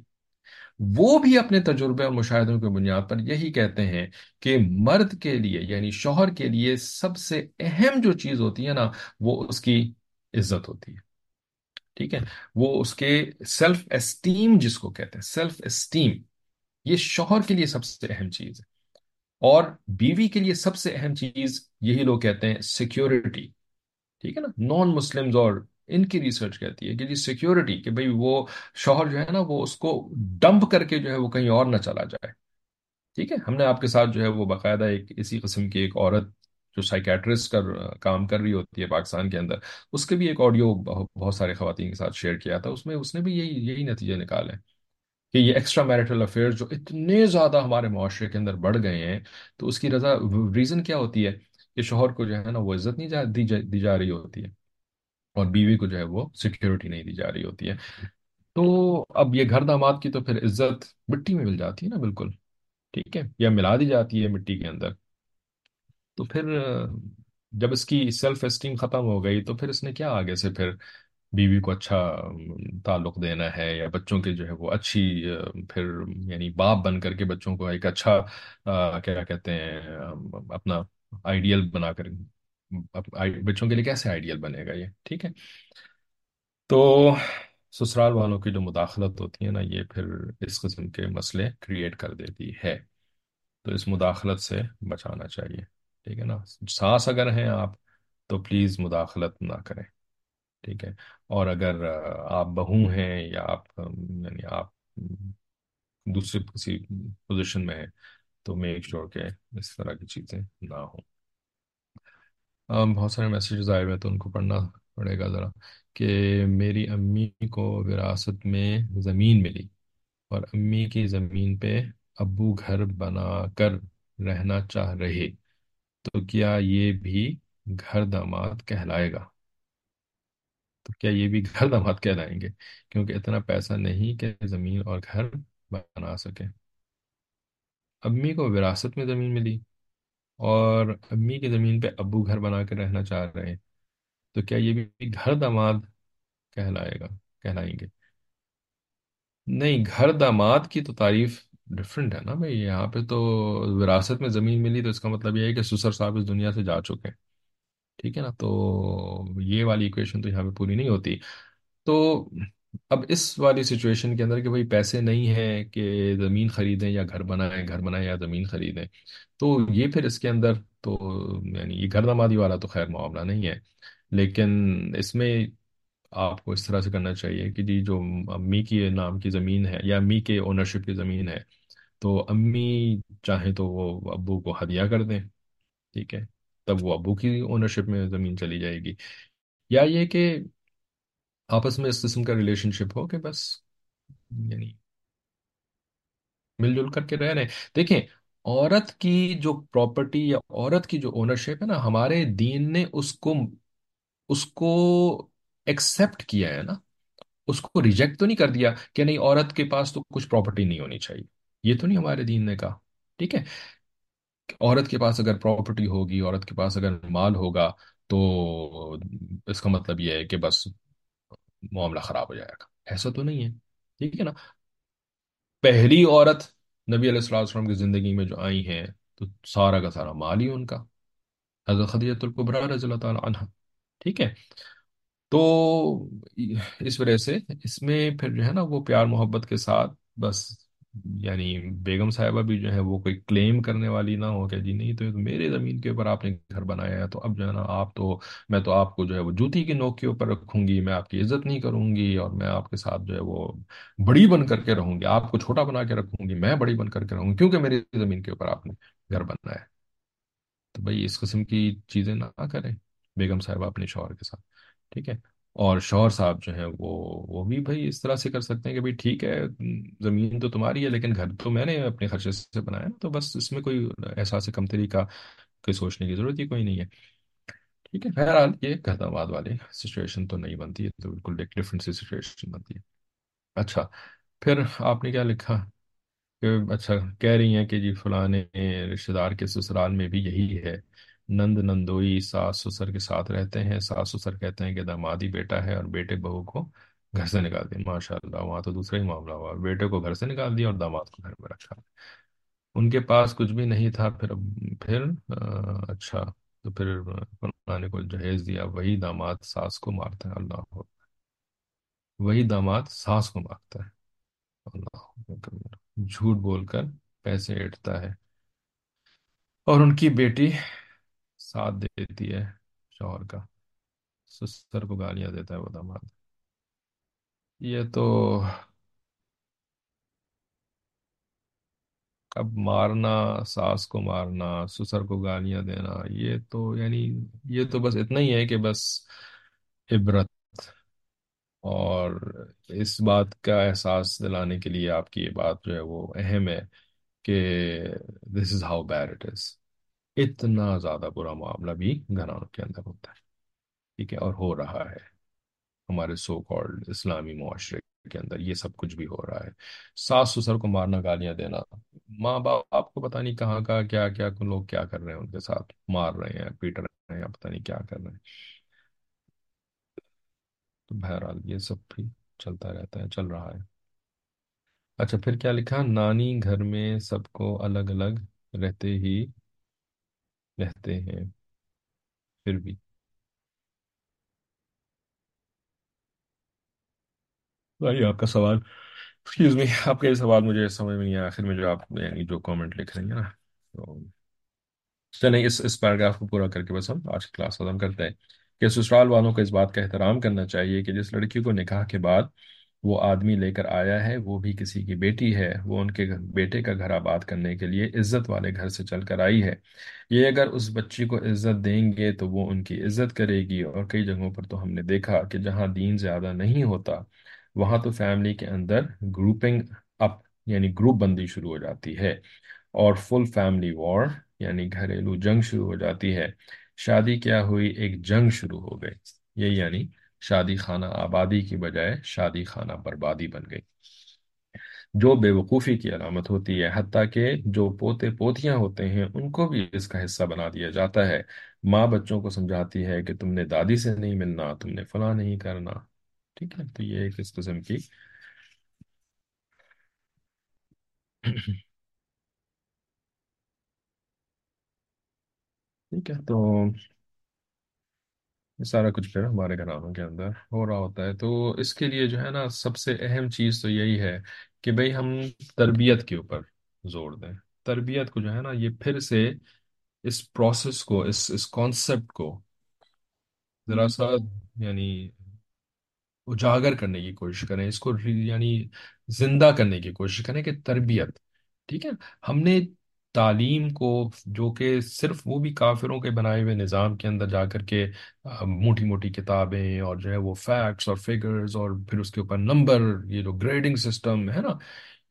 وہ بھی اپنے تجربے اور مشاہدوں کی بنیاد پر یہی کہتے ہیں کہ مرد کے لیے یعنی شوہر کے لیے سب سے اہم جو چیز ہوتی ہے نا، وہ اس کی عزت ہوتی ہے۔ ٹھیک ہے؟ وہ اس کے سیلف اسٹیم جس کو کہتے ہیں سیلف اسٹیم یہ شوہر کے لیے سب سے اہم چیز ہے۔ اور بیوی کے لیے سب سے اہم چیز یہی لوگ کہتے ہیں سیکیورٹی ٹھیک ہے نا؟ نان مسلمز اور ان کی ریسرچ کہتی ہے کہ جی سیکیورٹی کہ بھئی وہ شوہر جو ہے نا وہ اس کو ڈمپ کر کے جو ہے وہ کہیں اور نہ چلا جائے۔ ٹھیک ہے؟ ہم نے آپ کے ساتھ جو ہے وہ باقاعدہ ایک اسی قسم کی ایک عورت جو سائیکیٹرسٹ کا کام کر رہی ہوتی ہے پاکستان کے اندر، اس کے بھی ایک آڈیو بہت سارے خواتین کے ساتھ شیئر کیا تھا۔ اس میں، اس نے بھی یہی یہی نتیجے نکالے کہ یہ ایکسٹرا میرٹل افیئر جو اتنے زیادہ ہمارے معاشرے کے اندر بڑھ گئے ہیں، تو اس کی رضا ریزن کیا ہوتی ہے کہ شوہر کو جو ہے نا وہ عزت نہیں جا، دی جا رہی ہوتی ہے۔ اور بیوی کو جو ہے وہ سیکیورٹی نہیں دی جا رہی ہوتی ہے۔ تو اب یہ گھر داماد کی تو پھر عزت مٹی میں مل جاتی ہے نا، بالکل۔ ٹھیک ہے، یا ملا دی جاتی ہے مٹی کے اندر۔ تو پھر، جب اس کی سیلف اسٹیم ختم ہو گئی تو پھر اس نے کیا آگے سے پھر بیوی کو اچھا تعلق دینا ہے، یا بچوں کے جو ہے وہ اچھی، پھر یعنی باپ بن کر کے بچوں کو ایک اچھا کیا کہتے ہیں اپنا آئیڈیل بنا کر بچوں کے لیے کیسے آئیڈیل بنے گا یہ؟ ٹھیک ہے۔ تو سسرال والوں کی جو مداخلت ہوتی ہے نا، یہ پھر اس قسم کے مسئلے کریٹ کر دیتی ہے۔ تو اس مداخلت سے بچانا چاہیے۔ ٹھیک ہے نا؟ سانس اگر ہیں آپ تو پلیز مداخلت نہ کریں۔ ٹھیک ہے۔ اور اگر آپ بہو ہیں یا آپ یعنی آپ دوسری کسی پوزیشن میں ہے تو میک شور کہ اس طرح کی چیزیں نہ ہوں۔ بہت سارے میسیجز آئے ہوئے ہیں تو ان کو پڑھنا پڑے گا ذرا کہ میری امی کو وراثت میں زمین ملی اور امی کی زمین پہ ابو گھر بنا کر رہنا چاہ رہے تو کیا یہ بھی گھر داماد کہلائے گا؟ تو کیا یہ بھی گھر داماد کہلائیں گے؟ کیونکہ اتنا پیسہ نہیں کہ زمین اور گھر بنا سکے امی کو وراثت میں زمین ملی اور امی کی زمین پہ ابو گھر بنا کے رہنا چاہ رہے ہیں۔ تو کیا یہ بھی گھر داماد کہلائے گا؟ کہلائیں گے۔ نہیں، گھر داماد کی تو تعریف ڈفرینٹ ہے نا بھائی۔ یہاں پہ تو وراثت میں زمین ملی تو اس کا مطلب یہ ہے کہ سسر صاحب اس دنیا سے جا چکے ہیں۔ ٹھیک ہے نا؟ تو یہ والی ایکویشن تو یہاں پہ پوری نہیں ہوتی۔ تو اب اس والی سچویشن کے اندر کہ بھائی پیسے نہیں ہیں کہ زمین خریدیں یا گھر بنائیں گھر بنائیں یا زمین خریدیں، تو یہ پھر اس کے اندر تو یعنی یہ گھر دامادی والا تو خیر معاملہ نہیں ہے، لیکن اس میں آپ کو اس طرح سے کرنا چاہیے کہ جی جو امی کی نام کی زمین ہے یا امی کے اونرشپ کی زمین ہے، تو امی چاہیں تو وہ ابو کو ہدیہ کر دیں، ٹھیک ہے؟ تب وہ ابو کی اونرشپ میں زمین چلی جائے گی۔ یا یہ کہ آپس میں اس قسم کا ریلیشن شپ ہو کہ بس یعنی مل جل کر کے رہ رہے ہیں دیکھیں، عورت کی جو پراپرٹی یا عورت کی جو اونرشپ ہے نا، ہمارے دین نے اس کو اس کو ایکسپٹ کیا ہے نا۔ اس کو ریجیکٹ تو نہیں کر دیا کہ نہیں، عورت کے پاس تو کچھ پراپرٹی نہیں ہونی چاہیے۔ یہ تو نہیں ہمارے دین نے کہا، ٹھیک ہے؟ عورت کے پاس اگر پراپرٹی ہوگی، عورت کے پاس اگر مال ہوگا تو اس کا مطلب یہ ہے کہ بس معاملہ خراب ہو جائے گا۔ ایسا تو نہیں ہے۔ ٹھیک ہے نا؟ پہلی عورت نبی علیہ السلام وسلم کی زندگی میں جو آئی ہیں، تو سارا کا سارا مال ہی ان کا۔ حضرت خدیجہ القبرا رضی اللہ تعالی عنہ ٹھیک ہے؟ تو اس وجہ سے اس میں پھر جو ہے نا وہ پیار محبت کے ساتھ بس یعنی بیگم صاحبہ بھی جو ہے وہ کوئی کلیم کرنے والی نہ ہو کہ جی نہیں تو یہ تو میرے زمین کے اوپر آپ نے گھر بنایا ہے، تو اب جو ہے نا آپ تو، میں تو آپ کو جو ہے وہ جوتی کی نوک کے اوپر رکھوں گی، میں آپ کی عزت نہیں کروں گی اور میں آپ کے ساتھ جو ہے وہ بڑی بن کر کے رہوں گی، آپ کو چھوٹا بنا کے رکھوں گی، میں بڑی بن کر کے رہوں گی، کیونکہ میری زمین کے اوپر آپ نے گھر بنایا ہے۔ تو بھائی اس قسم کی چیزیں نہ کریں، بیگم صاحبہ اپنے شوہر کے ساتھ، ٹھیک ہے؟ اور شوہر صاحب جو ہیں وہ وہ بھی بھائی اس طرح سے کر سکتے ہیں کہ بھائی ٹھیک ہے، زمین تو تمہاری ہے لیکن گھر تو میں نے اپنے خرچے سے بنایا تو بس اس میں کوئی احساس کمتری کا کوئی سوچنے کی ضرورت ہی کوئی نہیں ہے۔ ٹھیک ہے، بہرحال یہ گھر آباد والی سچویشن تو نہیں بنتی ہے تو بالکل ایک ڈفرینٹ سی سچویشن بنتی ہے۔ اچھا پھر آپ نے کیا لکھا کہ اچھا کہہ رہی ہیں کہ جی فلانے رشتہ دار کے سسرال میں بھی یہی ہے۔ نند نندوئی ساس سسر کے ساتھ رہتے ہیں۔ ساس سسر کہتے ہیں کہ دامادی بیٹا ہے اور بیٹے بہو کو گھر سے نکال دیں ماشاء اللہ وہاں تو دوسرا ہی معاملہ ہوا۔ بیٹے کو گھر سے نکال دیا اور داماد کو گھر میں رکھا۔ ان کے پاس کچھ بھی نہیں تھا۔ پھر پھر آ، اچھا۔ تو پھر فلانے کو جہیز دیا۔ وہی داماد ساس کو مارتا ہے۔ اللہ وہی داماد ساس کو مارتا ہے۔ اللہ جھوٹ بول کر پیسے ایٹتا ہے۔ اور ان کی بیٹی ساتھ دیتی ہے شوہر کا۔ سسر کو گالیاں دیتا ہے وہ داماد یہ تو اب مارنا، ساس کو مارنا، سسر کو گالیاں دینا، یہ تو یعنی یہ تو بس اتنا ہی ہے کہ بس عبرت اور اس بات کا احساس دلانے کے لیے آپ کی یہ بات جو ہے وہ اہم ہے کہ this is how bad it is اتنا زیادہ برا معاملہ بھی گھرانوں کے اندر ہوتا ہے۔ ٹھیک ہے، اور ہو رہا ہے۔ ہمارے سو کالڈ اسلامی معاشرے کے اندر یہ سب کچھ بھی ہو رہا ہے۔ ساس سسر کو مارنا، گالیاں دینا۔ ماں باپ، آپ کو پتہ نہیں کہاں کا کیا کیا لوگ کیا کر رہے ہیں ان کے ساتھ۔ مار رہے ہیں، پیٹ رہے ہیں، یا پتہ نہیں کیا کر رہے ہیں۔ تو بہرحال یہ سب بھی چلتا رہتا ہے، چل رہا ہے۔ اچھا پھر کیا لکھا؟ نانی گھر میں سب کو الگ الگ رہتے ہی رہتے ہیں پھر بھی بھائی آپ کا سوال ایکسکیوز می آپ کا یہ سوال مجھے سمجھ میں نہیں آیا آخر میں جو آپ یعنی جو کامنٹ لکھ رہی ہیں نا تو چلیں اس اس پیراگراف کو پورا کر کے بس ہم آج کی کلاس ختم کرتے ہیں کہ سسرال والوں کو اس بات کا احترام کرنا چاہیے کہ جس لڑکی کو نکاح کے بعد وہ آدمی لے کر آیا ہے، وہ بھی کسی کی بیٹی ہے، وہ ان کے بیٹے کا گھر آباد کرنے کے لیے عزت والے گھر سے چل کر آئی ہے۔ یہ اگر اس بچی کو عزت دیں گے تو وہ ان کی عزت کرے گی۔ اور کئی جگہوں پر تو ہم نے دیکھا کہ جہاں دین زیادہ نہیں ہوتا، وہاں تو فیملی کے اندر گروپنگ اپ یعنی گروپ بندی شروع ہو جاتی ہے۔ اور فل فیملی وار یعنی گھریلو جنگ شروع ہو جاتی ہے۔ شادی کیا ہوئی؟ ایک جنگ شروع ہو گئی۔ یہ یعنی شادی خانہ آبادی کی بجائے شادی خانہ بربادی بن گئی۔ جو بے وقوفی کی علامت ہوتی ہے، حتیٰ کہ جو پوتے پوتیاں ہوتے ہیں، ان کو بھی اس کا حصہ بنا دیا جاتا ہے۔ ماں بچوں کو سمجھاتی ہے کہ تم نے دادی سے نہیں ملنا، تم نے فلاں نہیں کرنا۔ ٹھیک ہے، تو یہ ایک اس قسم کی ٹھیک ہے، تو یہ سارا کچھ پھر ہمارے گھرانوں کے اندر ہو رہا ہوتا ہے۔ تو اس کے لیے جو ہے نا سب سے اہم چیز تو یہی ہے کہ بھئی ہم تربیت کے اوپر زور دیں۔ تربیت کو جو ہے نا یہ پھر سے اس پروسیس کو، اس اس کانسیپٹ کو ذرا سا یعنی اجاگر کرنے کی کوشش کریں۔ اس کو ری- یعنی زندہ کرنے کی کوشش کریں کہ تربیت، ٹھیک ہے؟ ہم نے تعلیم کو جو کہ صرف وہ بھی کافروں کے بنائے ہوئے نظام کے اندر جا کر کے موٹی موٹی کتابیں اور جو ہے وہ فیکٹس اور فگرز اور پھر اس کے اوپر نمبر یہ جو گریڈنگ سسٹم ہے نا،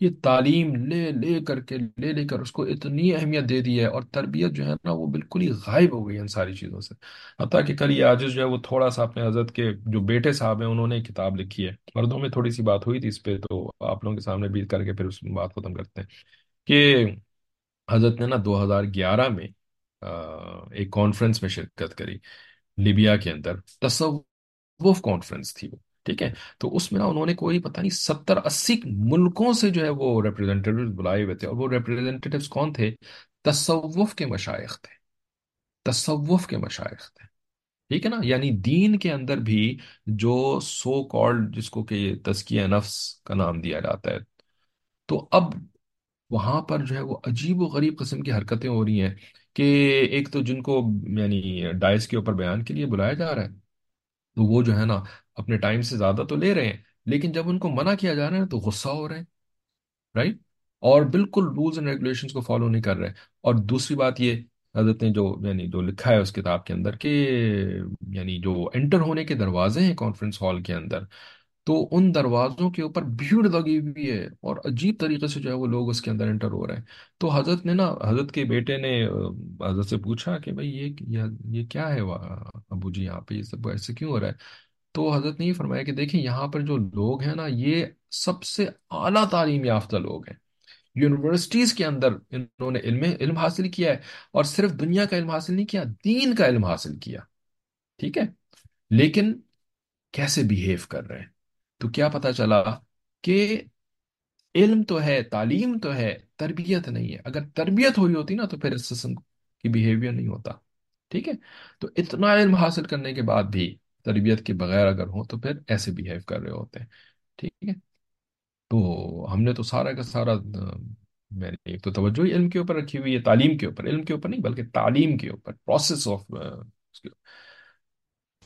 یہ تعلیم لے لے کر کے، لے لے کر اس کو اتنی اہمیت دے دی ہے اور تربیت جو ہے نا وہ بالکل ہی غائب ہو گئی ہے ان ساری چیزوں سے۔ حتیٰ کہ کل یہ عاجز جو ہے وہ تھوڑا سا اپنے حضرت کے جو بیٹے صاحب ہیں، انہوں نے کتاب لکھی ہے۔ مردوں میں تھوڑی سی بات ہوئی تھی اس پہ تو آپ لوگوں کے سامنے بھی کر کے پھر اس بات ختم کرتے ہیں کہ حضرت نے نا دو ہزار گیارہ میں ایک کانفرنس میں شرکت کری لیبیا کے اندر، تصوف کانفرنس تھی وہ، ٹھیک ہے؟ تو اس میں نا انہوں نے کوئی پتہ نہیں ستر اسی ملکوں سے جو ہے وہ ریپرزینٹیو بلائے ہوئے تھے، اور وہ ریپرزینٹیوز کون تھے؟ تصوف کے مشائخ تھے، تصوف کے مشائخ تھے، ٹھیک ہے نا؟ یعنی دین کے اندر بھی جو سو کالڈ جس کو کہ تزکیہ نفس کا نام دیا جاتا ہے۔ تو اب وہاں پر جو ہے وہ عجیب و غریب قسم کی حرکتیں ہو رہی ہیں کہ ایک تو جن کو یعنی ڈائس کے اوپر بیان کے لیے بلایا جا رہا ہے، تو وہ جو ہے نا اپنے ٹائم سے زیادہ تو لے رہے ہیں، لیکن جب ان کو منع کیا جا رہا ہے تو غصہ ہو رہا ہے رائٹ اور بالکل رولز اینڈ ریگولیشنز کو فالو نہیں کر رہے اور دوسری بات یہ حضرت نے جو یعنی جو لکھا ہے اس کتاب کے اندر کہ یعنی جو انٹر ہونے کے دروازے ہیں کانفرنس ہال کے اندر تو ان دروازوں کے اوپر بھیڑ لگی ہوئی ہے اور عجیب طریقے سے جو ہے وہ لوگ اس کے اندر انٹر ہو رہے ہیں۔ تو حضرت نے نا، حضرت کے بیٹے نے حضرت سے پوچھا کہ بھائی یہ یہ یہ کیا ہے ابو جی یہاں پہ یہ سب ایسے کیوں ہو رہا ہے؟ تو حضرت نے یہ فرمایا کہ دیکھیں یہاں پر جو لوگ ہیں نا، یہ سب سے اعلیٰ تعلیم یافتہ لوگ ہیں۔ یونیورسٹیز کے اندر انہوں نے علم علم حاصل کیا ہے اور صرف دنیا کا علم حاصل نہیں کیا، دین کا علم حاصل کیا۔ ٹھیک ہے؟ لیکن کیسے بیہیو کر رہے ہیں؟ تو کیا پتا چلا کہ علم تو ہے تعلیم تو ہے تربیت نہیں ہے۔ اگر تربیت ہوئی ہوتی نا تو پھر اس قسم کی بیہیویئر نہیں ہوتا۔ ٹھیک ہے؟ تو اتنا علم حاصل کرنے کے بعد بھی تربیت کے بغیر اگر ہوں تو پھر ایسے بیہیو کر رہے ہوتے ہیں۔ ٹھیک ہے؟ تو ہم نے تو سارا کا سارا آ، میں نے ایک تو توجہ ہی علم کے اوپر رکھی ہوئی ہے تعلیم کے اوپر۔ علم کے اوپر نہیں بلکہ تعلیم کے اوپر پروسیس آف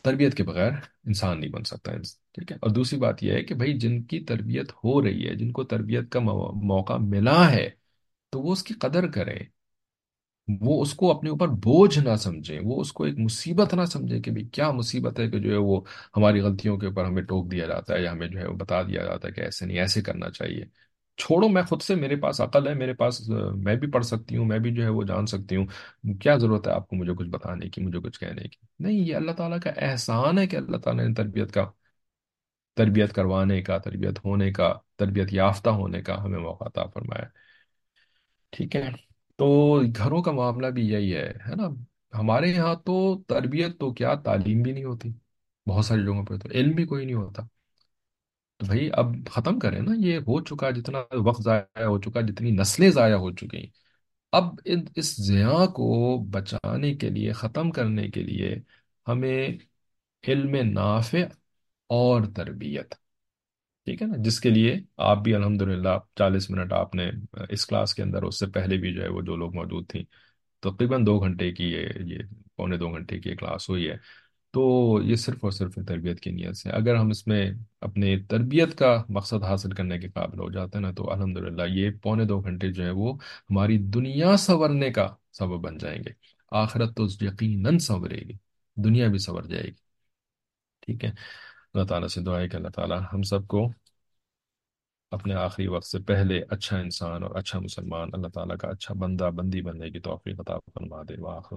تربیت کے بغیر انسان نہیں بن سکتا ٹھیک ہے؟ اور دوسری بات یہ ہے کہ بھائی جن کی تربیت ہو رہی ہے، جن کو تربیت کا موقع ملا ہے، تو وہ اس کی قدر کریں۔ وہ اس کو اپنے اوپر بوجھ نہ سمجھیں، وہ اس کو ایک مصیبت نہ سمجھیں کہ بھی کیا مصیبت ہے کہ جو ہے وہ ہماری غلطیوں کے اوپر ہمیں ٹوک دیا جاتا ہے یا ہمیں جو ہے وہ بتا دیا جاتا ہے کہ ایسے نہیں، ایسے کرنا چاہیے۔ چھوڑو، میں خود سے، میرے پاس عقل ہے، میرے پاس میں بھی پڑھ سکتی ہوں، میں بھی جو ہے وہ جان سکتی ہوں۔ کیا ضرورت ہے آپ کو مجھے کچھ بتانے کی، مجھے کچھ کہنے کی؟ نہیں، یہ اللہ تعالیٰ کا احسان ہے کہ اللہ تعالیٰ نے تربیت کا، تربیت کروانے کا، تربیت ہونے کا، تربیت یافتہ ہونے کا ہمیں موقع عطا فرمایا۔ ٹھیک ہے؟ تو گھروں کا معاملہ بھی یہی ہے ہے نا؟ ہمارے یہاں تو تربیت تو کیا، تعلیم بھی نہیں ہوتی۔ بہت ساری جگہوں پہ تو، علم بھی کوئی نہیں ہوتا۔ تو بھائی اب ختم کریں نا، یہ ہو چکا جتنا وقت ضائع ہو چکا، جتنی نسلیں ضائع ہو چکی۔ اب ان، اس ضیاع کو بچانے کے لیے، ختم کرنے کے لیے ہمیں علم نافع اور تربیت، ٹھیک ہے نا؟ جس کے لیے آپ بھی الحمدللہ چالیس منٹ آپ نے اس کلاس کے اندر، اس سے پہلے بھی جو ہے وہ جو لوگ موجود تھیں، تقریباً دو گھنٹے کی یہ یہ پونے دو گھنٹے کی یہ کلاس ہوئی ہے۔ تو یہ صرف اور صرف تربیت کی نیت سے اگر ہم اس میں اپنے تربیت کا مقصد حاصل کرنے کے قابل ہو جاتے ہیں نا، تو الحمدللہ یہ پونے دو گھنٹے جو ہے وہ ہماری دنیا سنورنے کا سبب بن جائیں گے۔ آخرت تو یقیناً سنورے گی، دنیا بھی سنور جائے گی۔ ٹھیک ہے؟ اللہ تعالیٰ سے دعا ہے کہ اللہ تعالیٰ ہم سب کو اپنے آخری وقت سے پہلے اچھا انسان اور اچھا مسلمان اللہ تعالیٰ کا اچھا بندہ، بندی بننے کی توفیق عطا فرما دے۔ وآخر